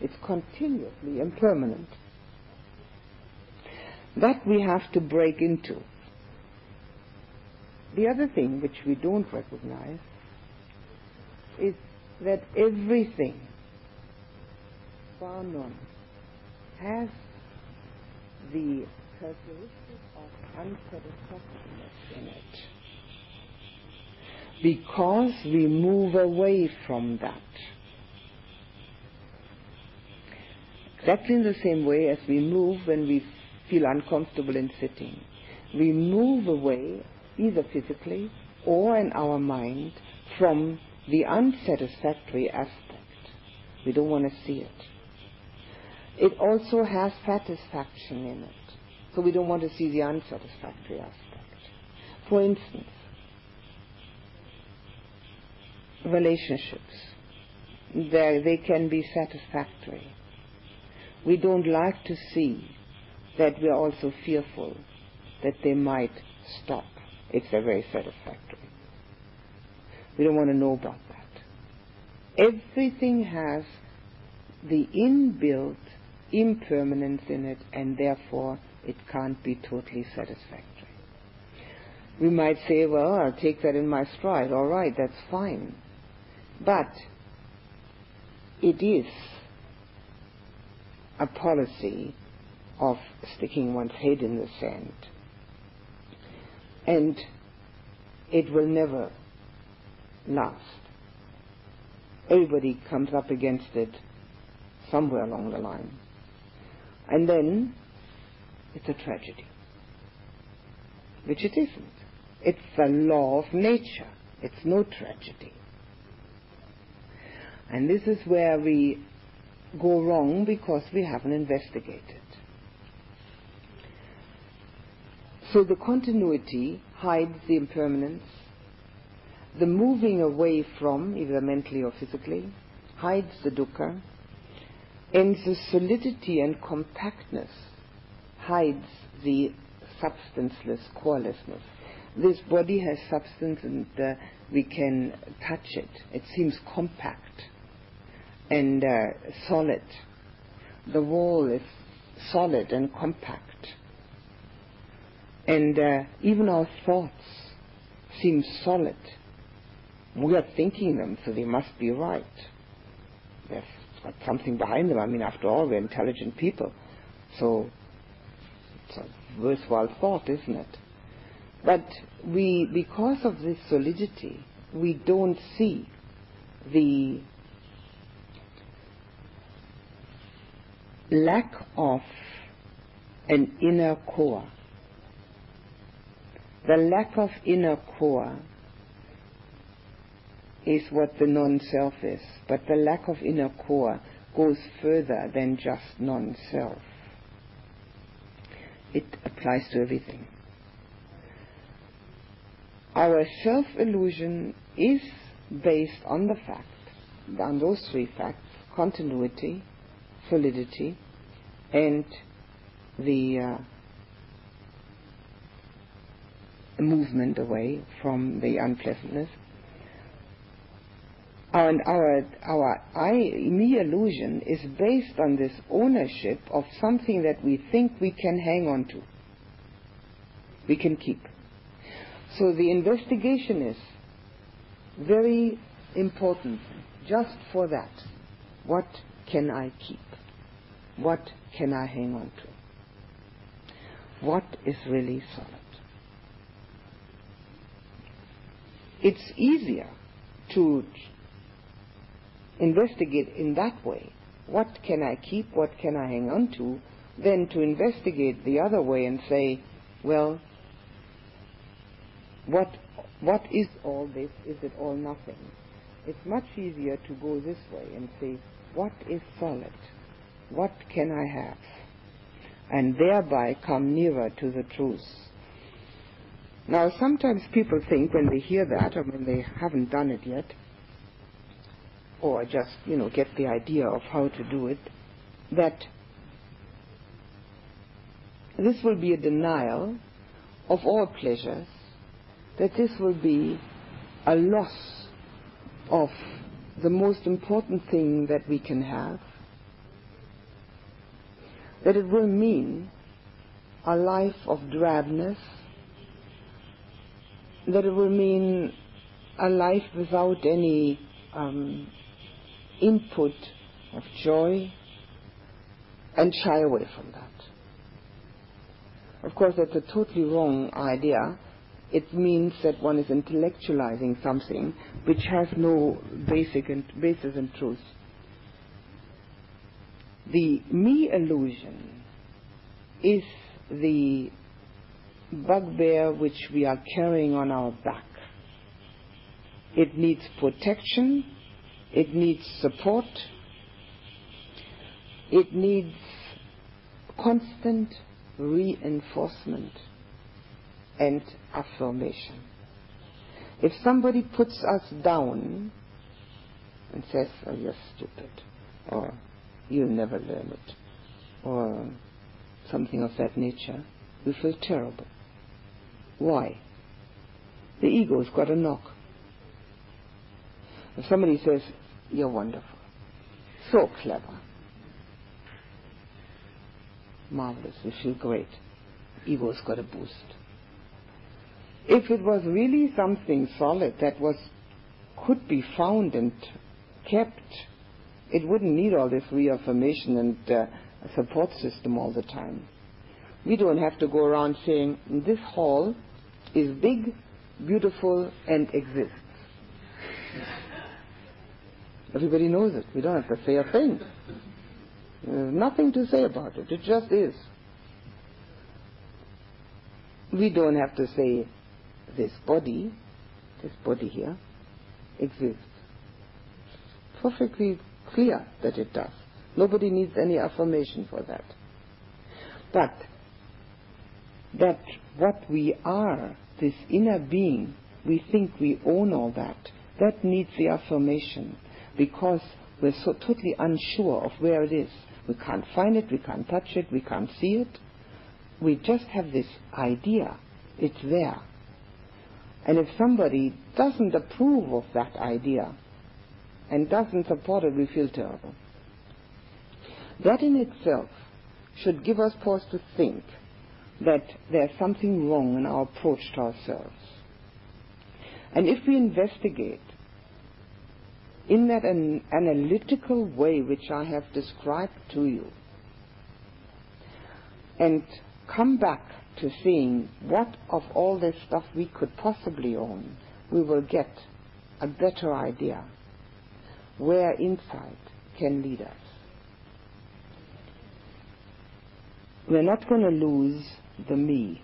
It's continuously impermanent. That we have to break into. The other thing which we don't recognize is that everything, bar none, has the characteristic of unsatisfactoriness in it. Because we move away from that. Exactly in the same way as we move when we feel uncomfortable in sitting. We move away, either physically or in our mind, from the unsatisfactory aspect. We don't want to see it. It also has satisfaction in it. So we don't want to see the unsatisfactory aspect. For instance, relationships. They, they can be satisfactory. We don't like to see that we are also fearful that they might stop if they're very satisfactory. We don't want to know about that. Everything has the inbuilt impermanence in it, and therefore it can't be totally satisfactory. We might say, well, I'll take that in my stride. All right, that's fine. But it is a policy of sticking one's head in the sand. And it will never last. Everybody comes up against it somewhere along the line. And then it's a tragedy. Which it isn't. It's the law of nature. It's no tragedy. And this is where we go wrong because we haven't investigated. So the continuity hides the impermanence. The moving away from, either mentally or physically, hides the dukkha. And the solidity and compactness hides the substanceless corelessness. This body has substance and uh, we can touch it. It seems compact and uh, solid. The wall is solid and compact. And uh, even our thoughts seem solid. We are thinking them, so they must be right. There's something behind them. I mean, after all, we're intelligent people. So it's a worthwhile thought, isn't it? But we, because of this solidity, we don't see the lack of an inner core. The lack of inner core is what the non-self is, but the lack of inner core goes further than just non-self. It applies to everything. Our self-illusion is based on the fact, on those three facts, continuity, solidity and the uh, movement away from the unpleasantness. And our, our I, me illusion is based on this ownership of something that we think we can hang on to, we can keep. So the investigation is very important just for that. What can I keep? What can I hang on to? What is really solid? It's easier to investigate in that way. What can I keep? What can I hang on to? Then to investigate the other way and say, well, what what is all this? Is it all nothing? It's much easier to go this way and say, what is solid? What can I have? And thereby come nearer to the truth. Now, sometimes people think when they hear that, or when they haven't done it yet, or just, you know, get the idea of how to do it, that this will be a denial of all pleasures, that this will be a loss of the most important thing that we can have, that it will mean a life of drabness, that it will mean a life without any um, input of joy, and shy away from that. Of course, that's a totally wrong idea. It means that one is intellectualizing something which has no basic and basis in truth the me illusion is the bugbear which we are carrying on our back. It needs protection, it needs support, it needs constant reinforcement and affirmation. If somebody puts us down, and says, oh, you're stupid, or you'll never learn it, or something of that nature, we feel terrible. Why? The ego's got a knock. If somebody says, you're wonderful, so clever, marvelous, you feel great, ego's got a boost. If it was really something solid that was could be found and kept, it wouldn't need all this reaffirmation and uh, support system all the time. We don't have to go around saying, this hall is big, beautiful, and exists. Everybody knows it. We don't have to say a thing. There's nothing to say about it. It just is. We don't have to say this body, this body here, exists. Perfectly clear that it does. Nobody needs any affirmation for that. But that what we are, this inner being, we think we own all that, that needs the affirmation because we're so totally unsure of where it is. We can't find it, we can't touch it, we can't see it. We just have this idea. It's there. And if somebody doesn't approve of that idea and doesn't support it, we feel terrible. That in itself should give us pause to think that there's something wrong in our approach to ourselves. And if we investigate in that an analytical way which I have described to you, and come back to seeing what of all this stuff we could possibly own, we will get a better idea where insight can lead us. We're not going to lose the me.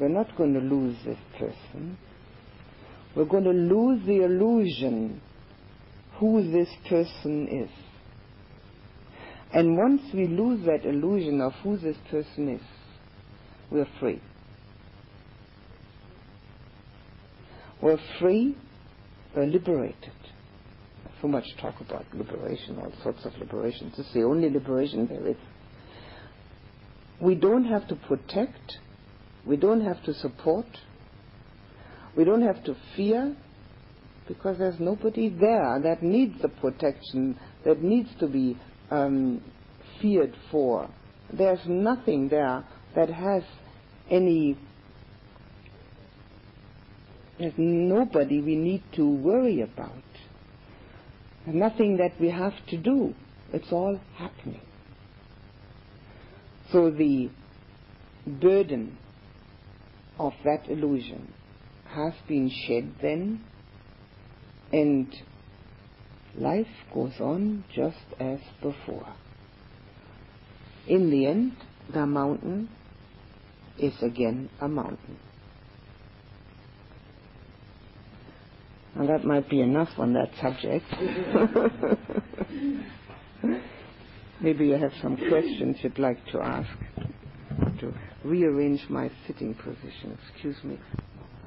We're not going to lose this person. We're going to lose the illusion who this person is. And once we lose that illusion of who this person is, we're free. We're free, we're liberated. So much talk about liberation, all sorts of liberations. This is the only liberation there is. We don't have to protect, we don't have to support, we don't have to fear, because there's nobody there that needs the protection, that needs to be um, feared for. There's nothing there that has any. There's nobody we need to worry about. Nothing that we have to do. It's all happening. So the burden of that illusion has been shed then, and life goes on just as before. In the end, the mountain is again a mountain. Now that might be enough on that subject. Maybe you have some questions you'd like to ask to rearrange my sitting position. Excuse me.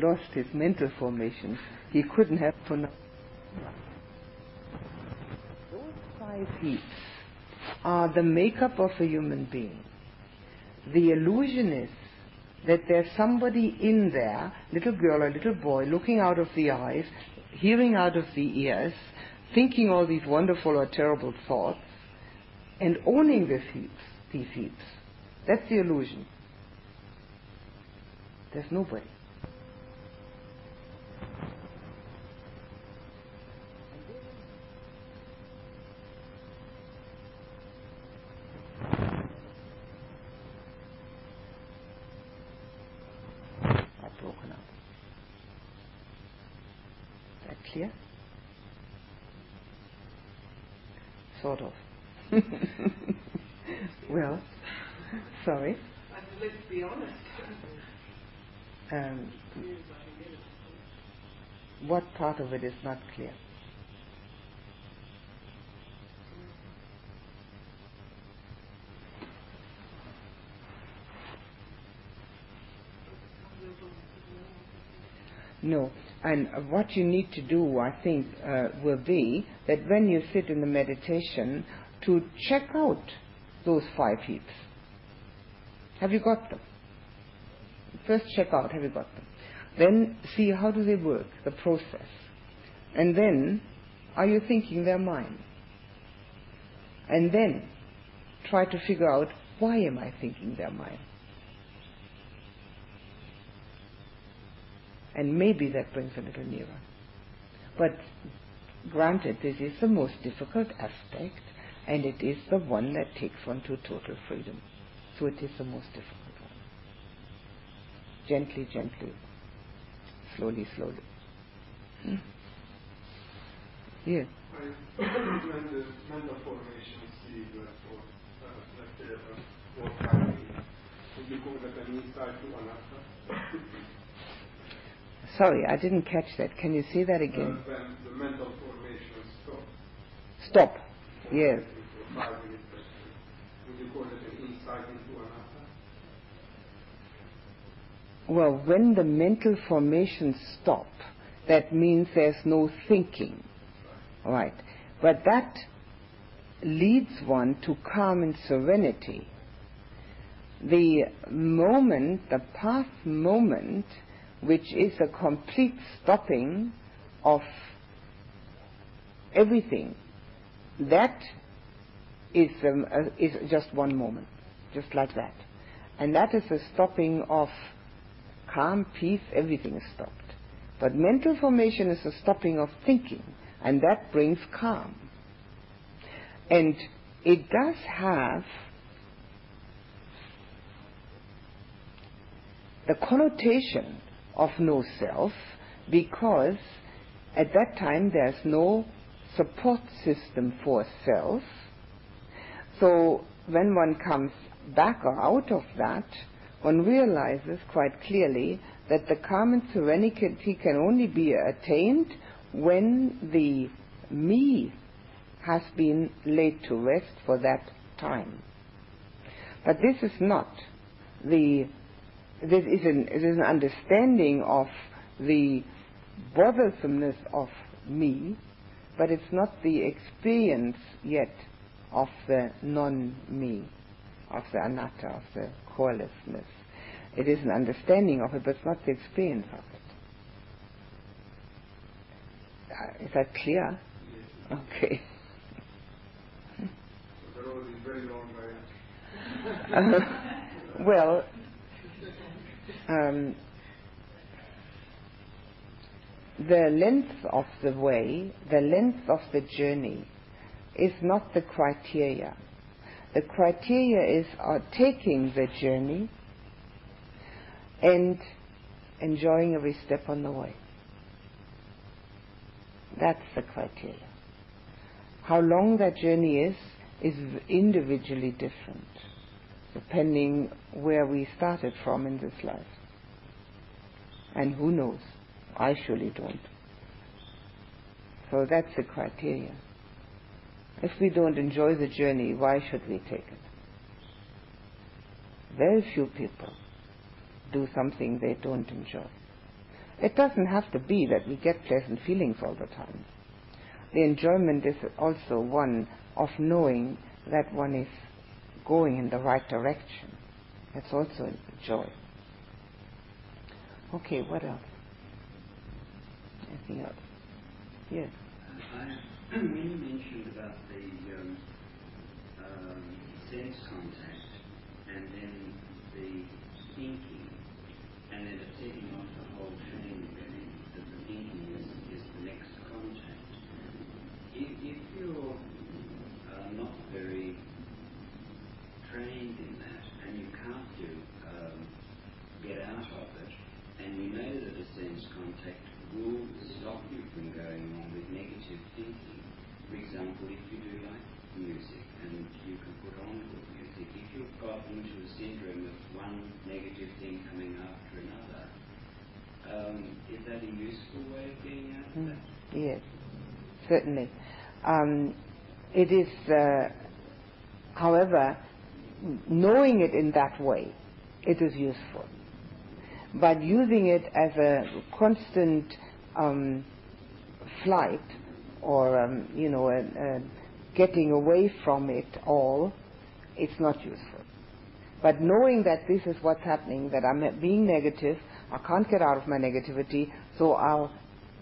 lost his mental formation, he couldn't have pronounced. Those five heaps are the makeup of a human being. The illusion is that there's somebody in there, little girl or little boy, looking out of the eyes, hearing out of the ears, thinking all these wonderful or terrible thoughts, and owning these heaps, these heaps. That's the illusion. There's nobody. clear? Sort of. well, sorry. let's be honest. Um, what part of it is not clear? No. And what you need to do, I think, uh, will be that when you sit in the meditation, to check out those five heaps. Have you got them? First check out, have you got them? Then see how do they work, the process. And then, are you thinking their mind? And then, try to figure out, why am I thinking their mind? And maybe that brings a little nearer. But granted, this is the most difficult aspect, and it is the one that takes one to total freedom. So it is the most difficult one. Gently, gently, slowly, slowly. Hmm. Yeah. Sorry, I didn't catch that. Can you say that again? Uh, when the mental formation stops. Stop. Yes. Would you call it an insight into? Well, when the mental formations stop, that means there's no thinking. Right. But that leads one to calm and serenity. The moment, the path moment, which is a complete stopping of everything, that is, um, uh, is just one moment, just like that. And that is a stopping of calm, peace, everything is stopped. But mental formation is a stopping of thinking, and that brings calm. And it does have the connotation of no self because at that time there's no support system for self. So when one comes back or out of that, one realizes quite clearly that the calm serenity can only be attained when the me has been laid to rest for that time. But this is not the this is an, is an understanding of the bothersomeness of me, but it's not the experience yet of the non-me, of the anatta, of the corelessness. It is an understanding of it, but it's not the experience of it. Uh, is that clear? Yes. Okay. So the road is very long, uh, well, Um, the length of the way, the length of the journey, is not the criteria. The criteria is taking the journey and enjoying every step on the way. That's the criteria. How long that journey is, is individually different, depending where we started from in this life. And who knows? I surely don't. So that's the criteria. If we don't enjoy the journey, why should we take it? Very few people do something they don't enjoy. It doesn't have to be that we get pleasant feelings all the time. The enjoyment is also one of knowing that one is going in the right direction. That's also a joy. Okay, what else? Anything else? Yes. Uh, when you mentioned about the um, um, sense contact and then the thinking, and then it's setting off the whole chain really, that the thinking is, is the next contact. If, if you're uh, not very trained in that and you can't do um, get out of it, and you know that a sense contact will stop you from going on with negative thinking. For example, if you do like music and you can put on good music, if you've got into a syndrome of one negative thing coming after another, um, is that a useful way of getting out of that? Yes, certainly. Um, it is, uh, however, knowing it in that way, it is useful. But using it as a constant um, flight or, um, you know, a, a getting away from it all, it's not useful. But knowing that this is what's happening, that I'm being negative, I can't get out of my negativity, so I'll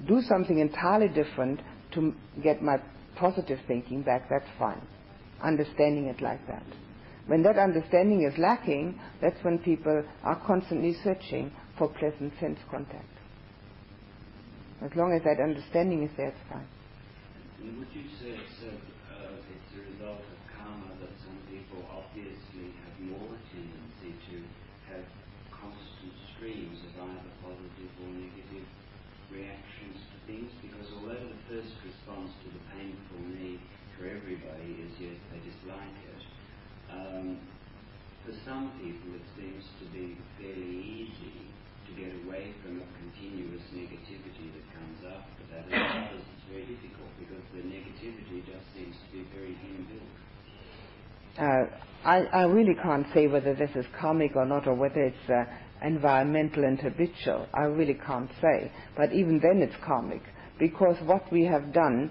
do something entirely different to get my positive thinking back, that's fine. Understanding it like that. When that understanding is lacking, that's when people are constantly searching for pleasant sense contact. As long as that understanding is there, it's fine. Would you say it's a, uh, it's a result of people obviously have more tendency to have constant streams of either positive or negative reactions to things? Because although the first response to the painful need for everybody is yes, they dislike it, um, for some people it seems to be fairly easy to get away from a continuous negativity that comes after that. And for others it's very difficult because the negativity just seems to be very inbuilt. Uh, I, really can't say whether this is karmic or not, or whether it's uh, environmental and habitual. I really can't say. But even then, it's karmic because what we have done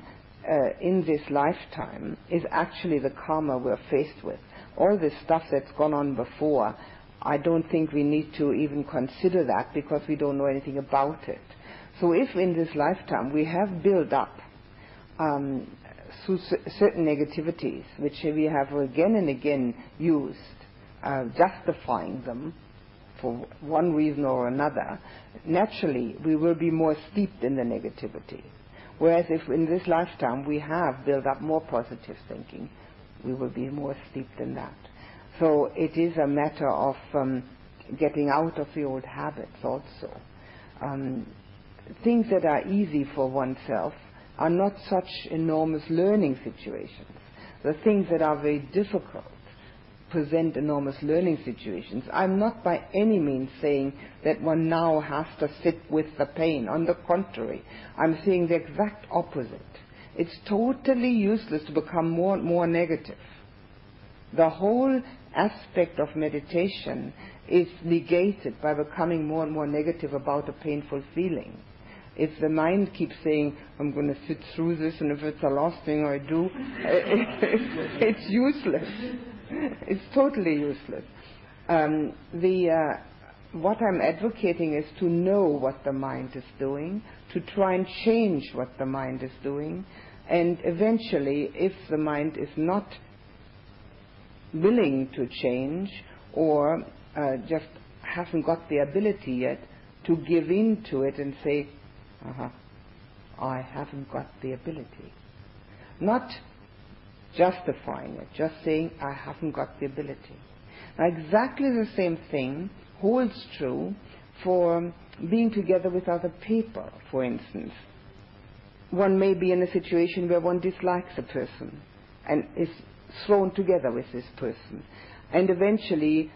uh, in this lifetime is actually the karma we're faced with. All this stuff that's gone on before, I don't think we need to even consider that because we don't know anything about it. So if in this lifetime we have built up um, certain negativities, which we have again and again used, uh, justifying them for one reason or another, naturally we will be more steeped in the negativity. Whereas if in this lifetime we have built up more positive thinking, we will be more steeped in that. So it is a matter of um, getting out of the old habits also. Um, things that are easy for oneself are not such enormous learning situations. The things that are very difficult present enormous learning situations. I'm not by any means saying that one now has to sit with the pain. On the contrary, I'm saying the exact opposite. It's totally useless to become more and more negative. The whole aspect of meditation is negated by becoming more and more negative about a painful feeling. If the mind keeps saying, I'm going to sit through this, and if it's the last thing I do, it's useless. It's totally useless. Um, the, uh, what I'm advocating is to know what the mind is doing, to try and change what the mind is doing, and eventually, if the mind is not willing to change or uh, just hasn't got the ability yet to give in to it and say, uh-huh, I haven't got the ability. Not justifying it, just saying, I haven't got the ability. Now, exactly the same thing holds true for being together with other people, for instance. One may be in a situation where one dislikes a person and is thrown together with this person and eventually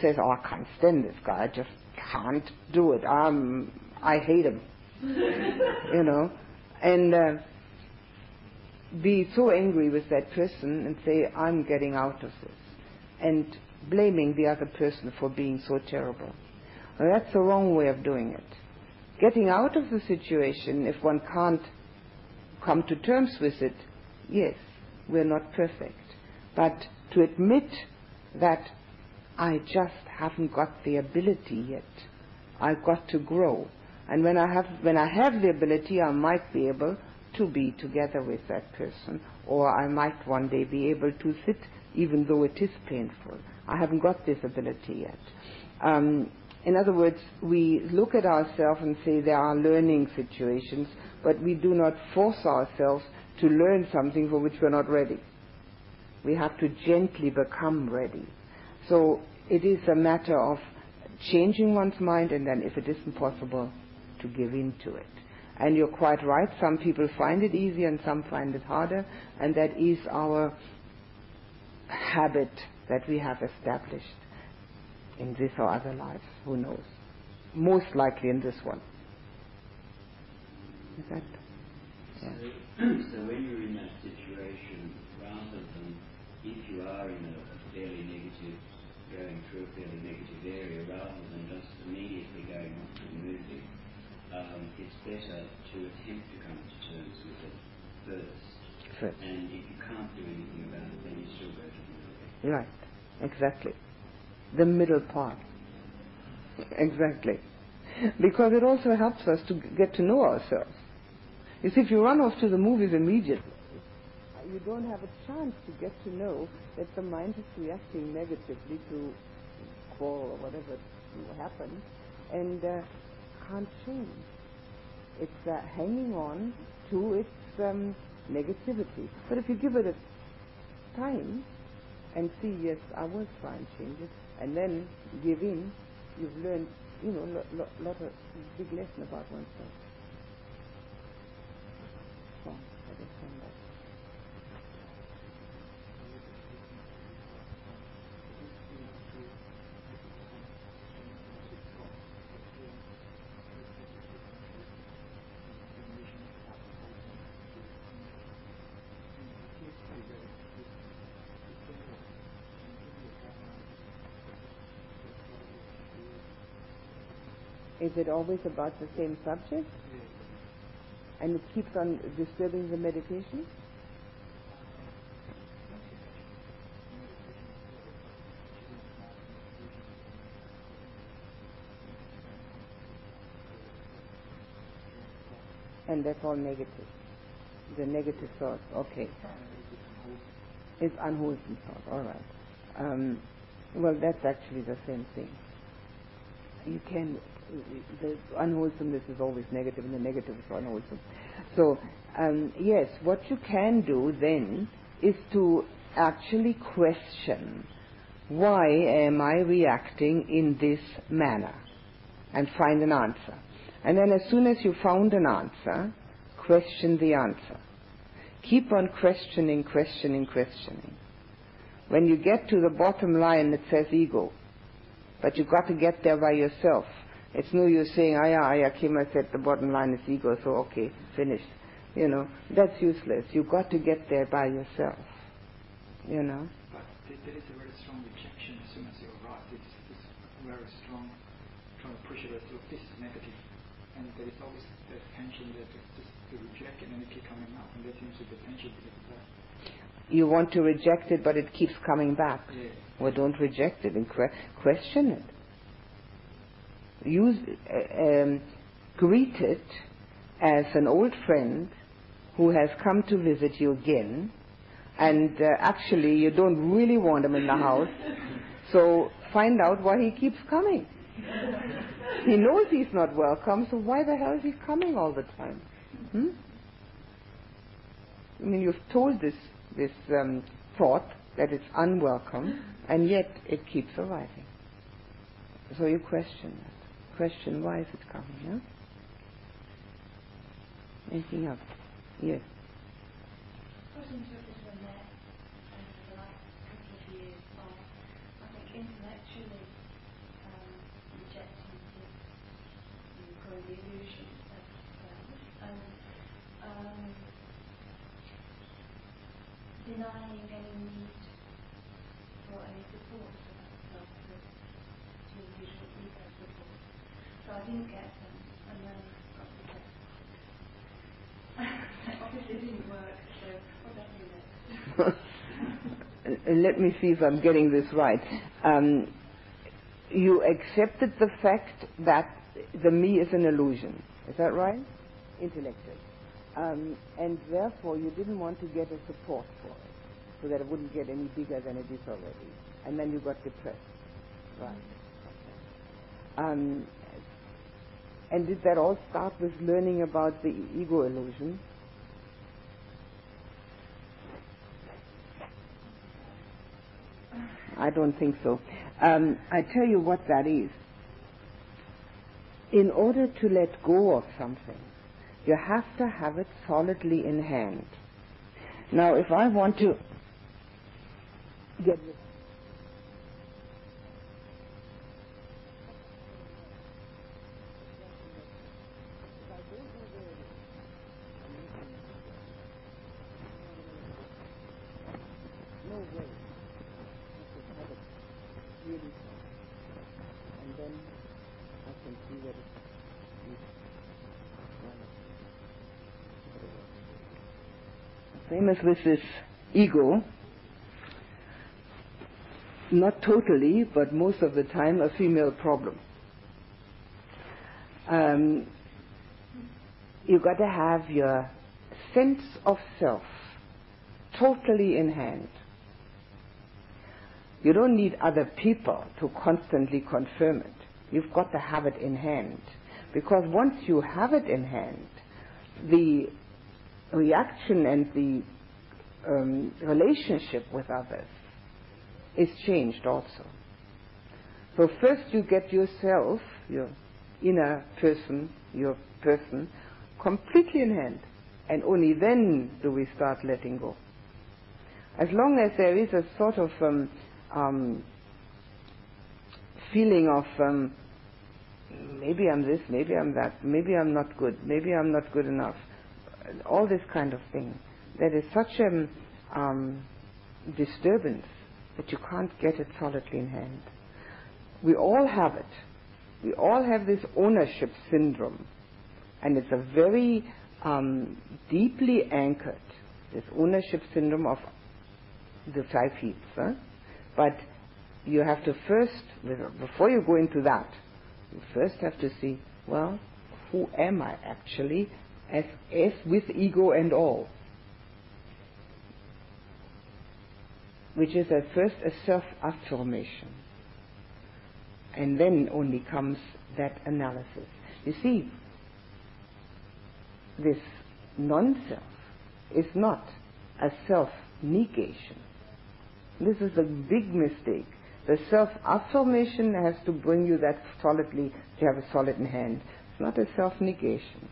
says, Oh, I can't stand this guy. I just can't do it. I'm, I hate him. you know? And uh, be so angry with that person and say, I'm getting out of this. And blaming the other person for being so terrible. Well, that's the wrong way of doing it. Getting out of the situation, if one can't come to terms with it, yes, we're not perfect. But to admit that I just haven't got the ability yet, I've got to grow. And when I have, when I have the ability, I might be able to be together with that person, or I might one day be able to sit even though it is painful. I haven't got this ability yet. Um, in other words, we look at ourselves and say there are learning situations, but we do not force ourselves to learn something for which we're not ready. We have to gently become ready. So it is a matter of changing one's mind and then if it isn't possible, to give in to it. And you're quite right, some people find it easy and some find it harder, and that is our habit that we have established in this or other lives, who knows? Most likely in this one. Is that? So, so when you're in that situation, rather than if you are in a, a fairly negative, going through a fairly negative area, rather than just immediately going on to moving, um, it's better to attempt to come to terms with it first. And if you can't do anything about it, then you still go to the moving. Right, exactly. The middle part. Exactly. Because it also helps us to get to know ourselves. You see, if you run off to the movies immediately, you don't have a chance to get to know that the mind is reacting negatively to quarrel or whatever happened and uh, can't change. It's uh, hanging on to its um, negativity. But if you give it a time and see, yes, I will try and change it, and then give in, you've learned, you know, lot, lot, lot of big lesson about oneself. I Is it always about the same subject? And it keeps on disturbing the meditation? And that's all negative. The negative thought, okay. It's unwholesome thought, all right. Um, well, that's actually the same thing. You can, the unwholesomeness is always negative, and the negative is unwholesome. So, um, yes, what you can do then is to actually question why am I reacting in this manner and find an answer. And then as soon as you found an answer, question the answer. Keep on questioning, questioning, questioning. When you get to the bottom line, it says ego. But you've got to get there by yourself. It's no use saying, yeah, yeah, Khema said the bottom line is ego, so okay, finished. You know, that's useless. You've got to get there by yourself. You know? But there is a very strong rejection as soon as you arrive. It's, it's very strong, trying to push it as look, this is negative. And there is always that tension that just to reject it and it keep coming up. And that seems to be the tension because of that. You want to reject it, but it keeps coming back. Yeah. Well, don't reject it and que- question it. Use, uh, um, greet it as an old friend who has come to visit you again, and uh, actually you don't really want him in the house, so find out why he keeps coming. He knows he's not welcome, so why the hell is he coming all the time? Hmm? I mean, you've told this this um, thought that it's unwelcome, and yet it keeps arriving. So you question that. Question why is it coming? Yeah? Anything else? Yes. To um, and um, denying any need for any support for that self, the, the usual ego support. So I didn't get them, and then. Obviously didn't work, so what Let me see if I'm getting this right. Um, you accepted the fact that the me is an illusion. Is that right? Intellectually. Um, and therefore, you didn't want to get a support for it, so that it wouldn't get any bigger than it is already. And then you got depressed. Right. Um, and did that all start with learning about the ego illusion? I don't think so. Um, I tell you what that is. In order to let go of something, You have to have it solidly in hand. Now, if I want to get rid no way I could have it really solid. And then I can see that it's with this ego, not totally, but most of the time, a female problem. Um, you got to have your sense of self totally in hand. You don't need other people to constantly confirm it. You've got to have it in hand. Because once you have it in hand, the reaction and the um, relationship with others is changed also. So first you get yourself, your inner person, your person, completely in hand. And only then do we start letting go. As long as there is a sort of um, um, feeling of um, maybe I'm this, maybe I'm that, maybe I'm not good, maybe I'm not good enough, all this kind of thing. There is such a um, disturbance that you can't get it solidly in hand. We all have it. We all have this ownership syndrome, and it's a very um, deeply anchored this ownership syndrome of the five heaps. Huh? But you have to first, before you go into that, you first have to see, well, who am I actually, as, as with ego and all? Which is at first a self affirmation. And then only comes that analysis. You see, this non self is not a self negation. This is a big mistake. The self affirmation has to bring you that solidly, to have a solid in hand. It's not a self negation.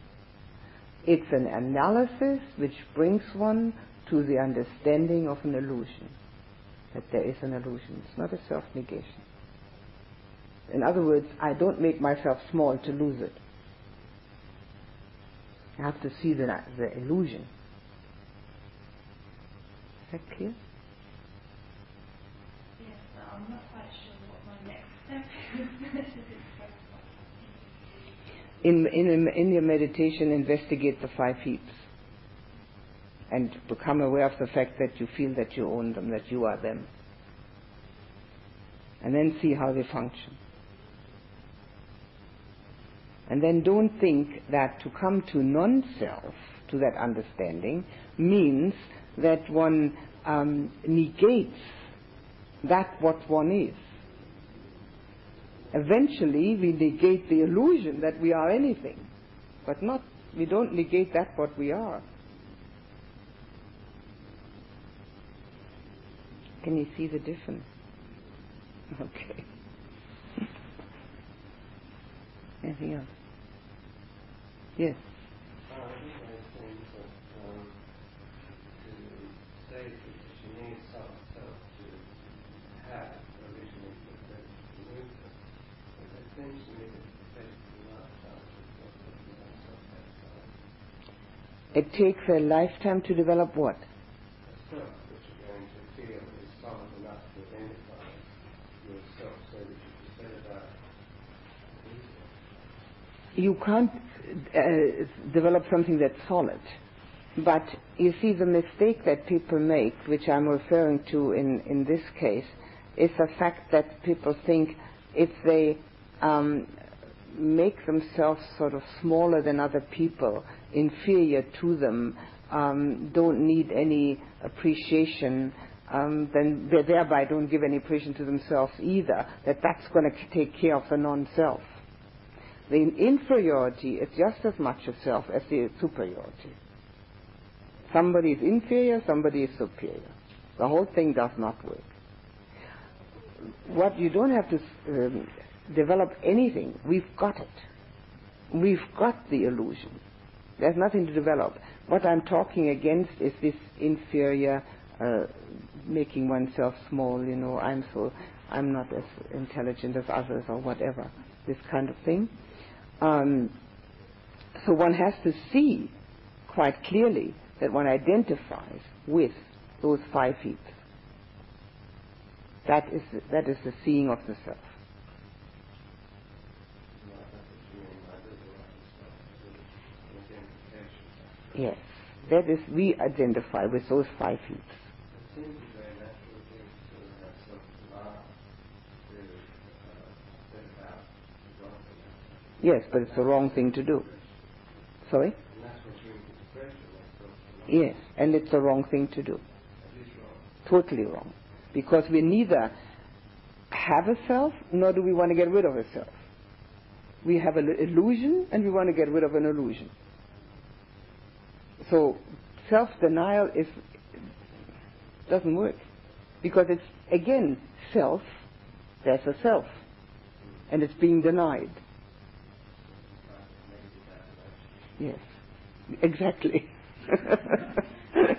It's an analysis which brings one to the understanding of an illusion. That there is an illusion. It's not a self negation. In other words, I don't make myself small to lose it. I have to see the, the illusion. Is that clear? Yes, but I'm not quite sure what my next step is. In, in, in your meditation, investigate the five heaps and become aware of the fact that you feel that you own them, that you are them. And then see how they function. And then don't think that to come to non self, to that understanding, means that one um, negates that what one is. Eventually, we negate the illusion that we are anything, but not, we don't negate that what we are. Can you see the difference? Okay. Anything else? Yes. It takes a lifetime to develop what that she needs self self to have originally that movement. But it seems to me that the faith in lifetime is what that self has It takes a lifetime to develop what? a self which you're going to feel is solid enough to identify yourself so that you can set it out easily. You can't uh, develop something that's solid. But you see, the mistake that people make, which I'm referring to in, in this case, is the fact that people think if they um, make themselves sort of smaller than other people, inferior to them, um, don't need any appreciation, um, then they thereby don't give any appreciation to themselves either, that that's going to take care of the non-self. The inferiority is just as much a self as the superiority. Somebody is inferior, somebody is superior. The whole thing does not work. What you don't have to um, develop anything. We've got it. We've got the illusion. There's nothing to develop. What I'm talking against is this inferior, uh, making oneself small. You know, I'm so, I'm not as intelligent as others or whatever. This kind of thing. Um, so one has to see quite clearly that one identifies with those five heaps. That is, that is the seeing of the self. Yes, that is, we identify with those five heaps. Yes, but it's the wrong thing to do. Sorry? Yes, and it's the wrong thing to do. Totally wrong. Because we neither have a self, nor do we want to get rid of a self. We have an illusion, and we want to get rid of an illusion. So self-denial is doesn't work because it's again self. There's a self, and it's being denied. Yes, exactly.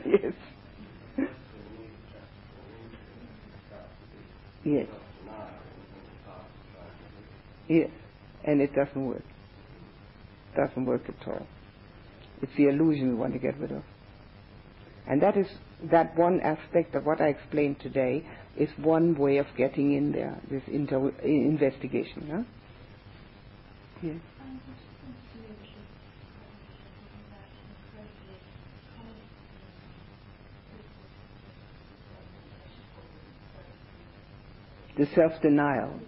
yes. Yes. Yes. And it doesn't work. Doesn't work at all. It's the illusion we want to get rid of. And that is that one aspect of what I explained today is one way of getting in there, this inter- investigation. Huh? Yes. The self-denial.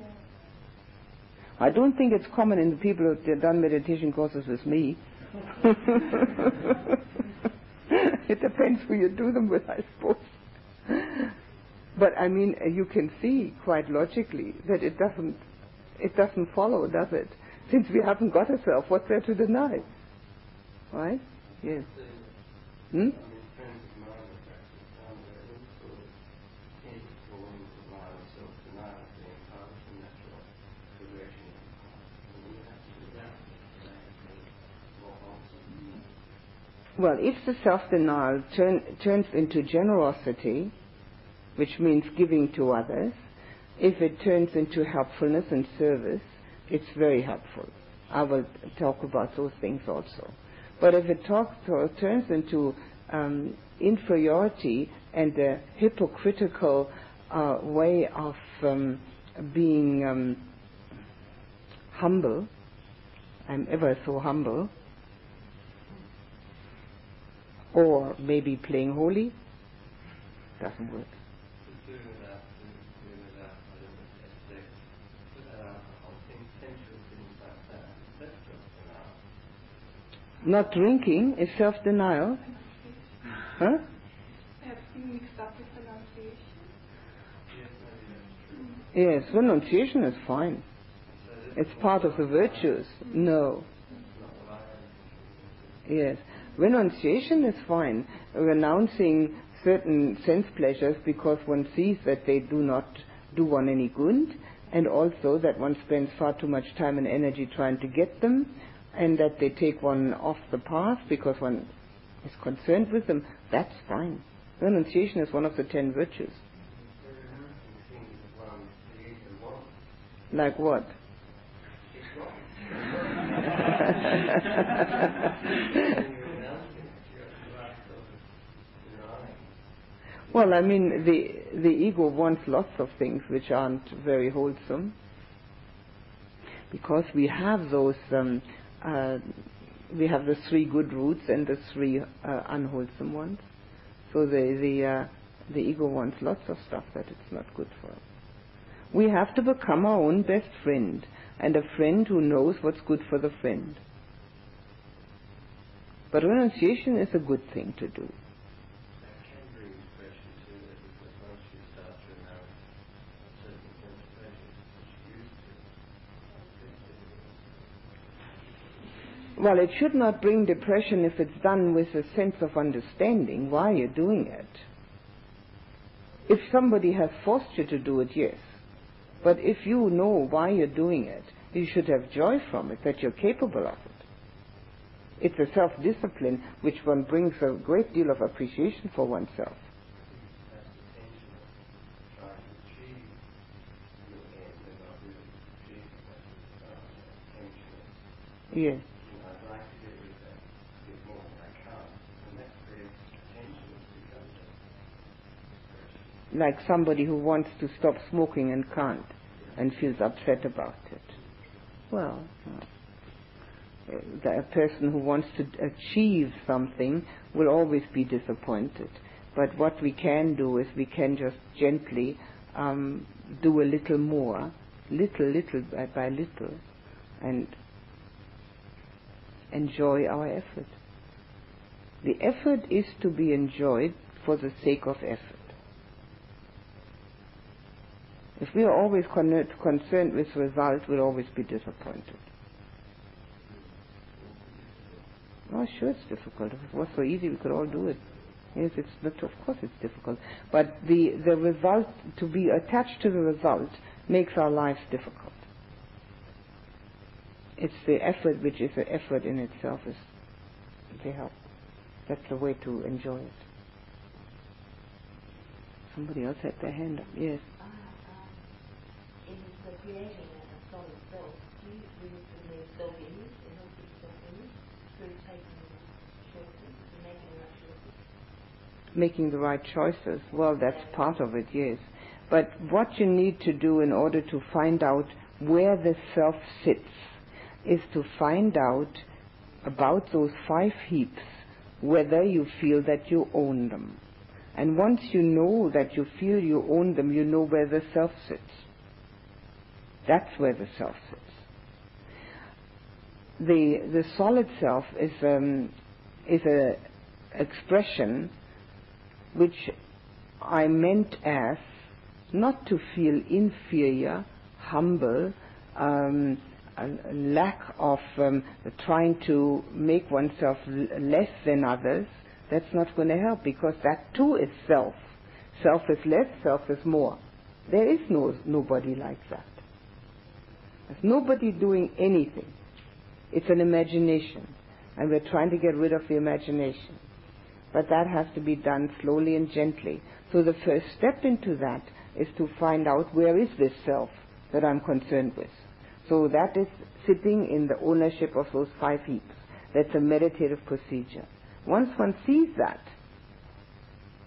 I don't think it's common in the people who've done meditation courses with me. it depends who you do them with, I suppose. But I mean, you can see quite logically that it doesn't, it doesn't follow, does it? Since we haven't got a self, what's there to deny? Right? Yes. Hmm? Well, if the self-denial turn, turns into generosity, which means giving to others, if it turns into helpfulness and service, it's very helpful. I will talk about those things also. But if it talks, turns into um, inferiority and a hypocritical uh, way of um, being um, humble, I'm ever so humble, or maybe playing holy doesn't work. Not drinking is self-denial. Huh? Yes, renunciation is fine. It's part of the virtues. No. Yes. Renunciation is fine. Renouncing certain sense pleasures because one sees that they do not do one any good, and also that one spends far too much time and energy trying to get them, and that they take one off the path because one is concerned with them. That's fine. Renunciation is one of the ten virtues. Like what? Well, I mean, the the ego wants lots of things which aren't very wholesome, because we have those. Um, uh, we have the three good roots and the three uh, unwholesome ones. So the the uh, the ego wants lots of stuff that it's not good for. We have to become our own best friend and a friend who knows what's good for the friend. But renunciation is a good thing to do. Well, it should not bring depression if it's done with a sense of understanding why you're doing it. If somebody has forced you to do it, yes. But if you know why you're doing it, you should have joy from it, that you're capable of it. It's a self-discipline which one brings a great deal of appreciation for oneself. That's the tension of trying to achieve your end and not really achieving that uh, tension of Yes. you know, I'd like to get rid of that bit more than I can't. And that creates tension that becomes a Like somebody who wants to stop smoking and can't and feels upset about it. Well, uh, a person who wants to achieve something will always be disappointed. But what we can do is we can just gently um, do a little more, little, little by, by little, and enjoy our effort. The effort is to be enjoyed for the sake of effort. If we are always con- concerned with result, we'll always be disappointed. Oh, sure, it's difficult. If it was so easy, we could all do it. Yes, it's not. Of course, it's difficult. But the the result to be attached to the result makes our lives difficult. It's the effort which is the effort in itself is the help. That's the way to enjoy it. Somebody else had their hand up. Yes. Ah, um, in the creating a solid self, do you really believe self-image, a healthy self-image, through taking choices and making the right choices? making the right choices. Well, that's part of it, yes. But what you need to do in order to find out where the self sits is to find out about those five heaps whether you feel that you own them. And once you know that you feel you own them, you know where the self sits. That's where the self sits. The the solid self is um, is a expression which I meant as not to feel inferior, humble, um, a lack of um, trying to make oneself less than others. That's not going to help because that too is self. Self is less, self is more. There is no nobody like that. There's nobody doing anything. It's an imagination, and we're trying to get rid of the imagination. But that has to be done slowly and gently. So the first step into that is to find out where is this self that I'm concerned with. So that is sitting in the ownership of those five heaps. That's a meditative procedure. Once one sees that,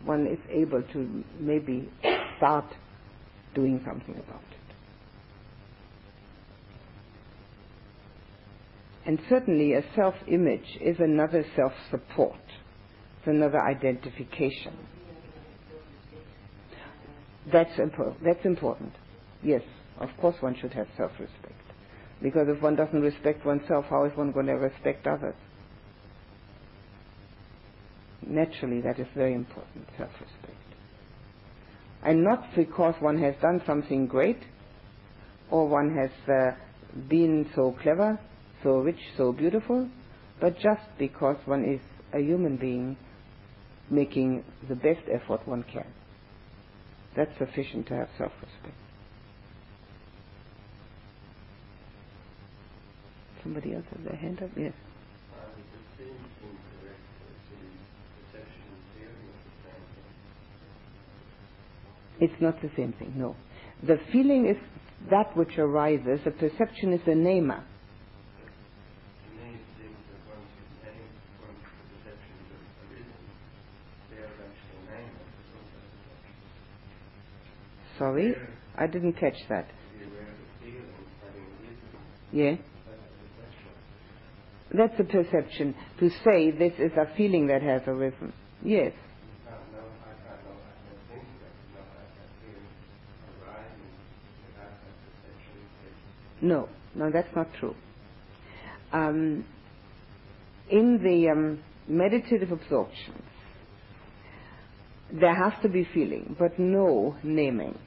one is able to maybe start doing something about it. And certainly a self-image is another self-support. It's another identification. That's, impo- that's important. Yes, of course one should have self-respect. Because if one doesn't respect oneself, how is one going to respect others? Naturally, that is very important, self-respect. And not because one has done something great, or one has uh, been so clever, so rich, so beautiful, but just because one is a human being making the best effort one can. That's sufficient to have self-respect. Somebody else has their hand up? Yes. It's not the same thing, no. The feeling is that which arises, the perception is the namer. To me, it seems that once you've named, once the perceptions have arisen, they are actually named as also perception. Sorry, I didn't catch that. Yeah? that's a perception. To say this is a feeling that has arisen. Yes. No, no, that's not true. Um, in the um, meditative absorptions, there has to be feeling, but no naming.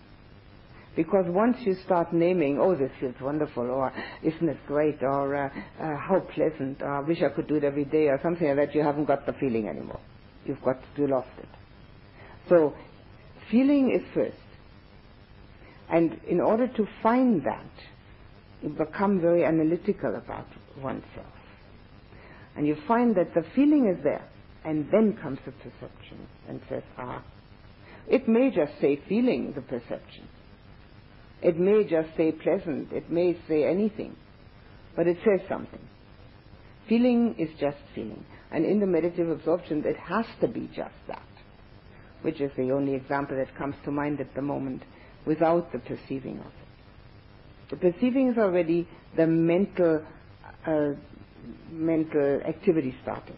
Because once you start naming, oh, this feels wonderful, or isn't it great, or uh, uh, how pleasant, or I wish I could do it every day, or something like that, you haven't got the feeling anymore. You've got, to, you lost it. So, feeling is first. And in order to find that, you become very analytical about oneself. And you find that the feeling is there, and then comes the perception and says, ah. It may just say feeling, the perception. It may just say pleasant. It may say anything. But it says something. Feeling is just feeling. And in the meditative absorption, it has to be just that, which is the only example that comes to mind at the moment without the perceiving of it. The perceiving is already the mental, uh, mental activity starting.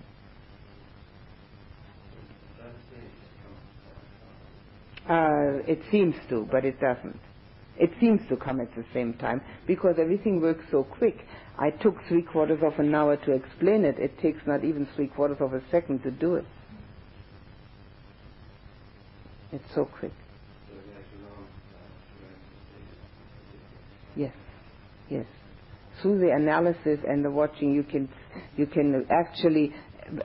Uh, it seems to, but it doesn't. It seems to come at the same time because everything works so quick. I took three quarters of an hour to explain it. It takes not even three quarters of a second to do it. It's so quick. Yes, yes. Through the analysis and the watching, you can you can actually,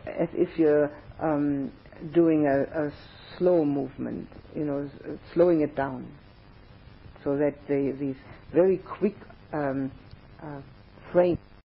as if you're um, doing a, a slow movement, you know, slowing it down, so that the, these very quick um, uh, frames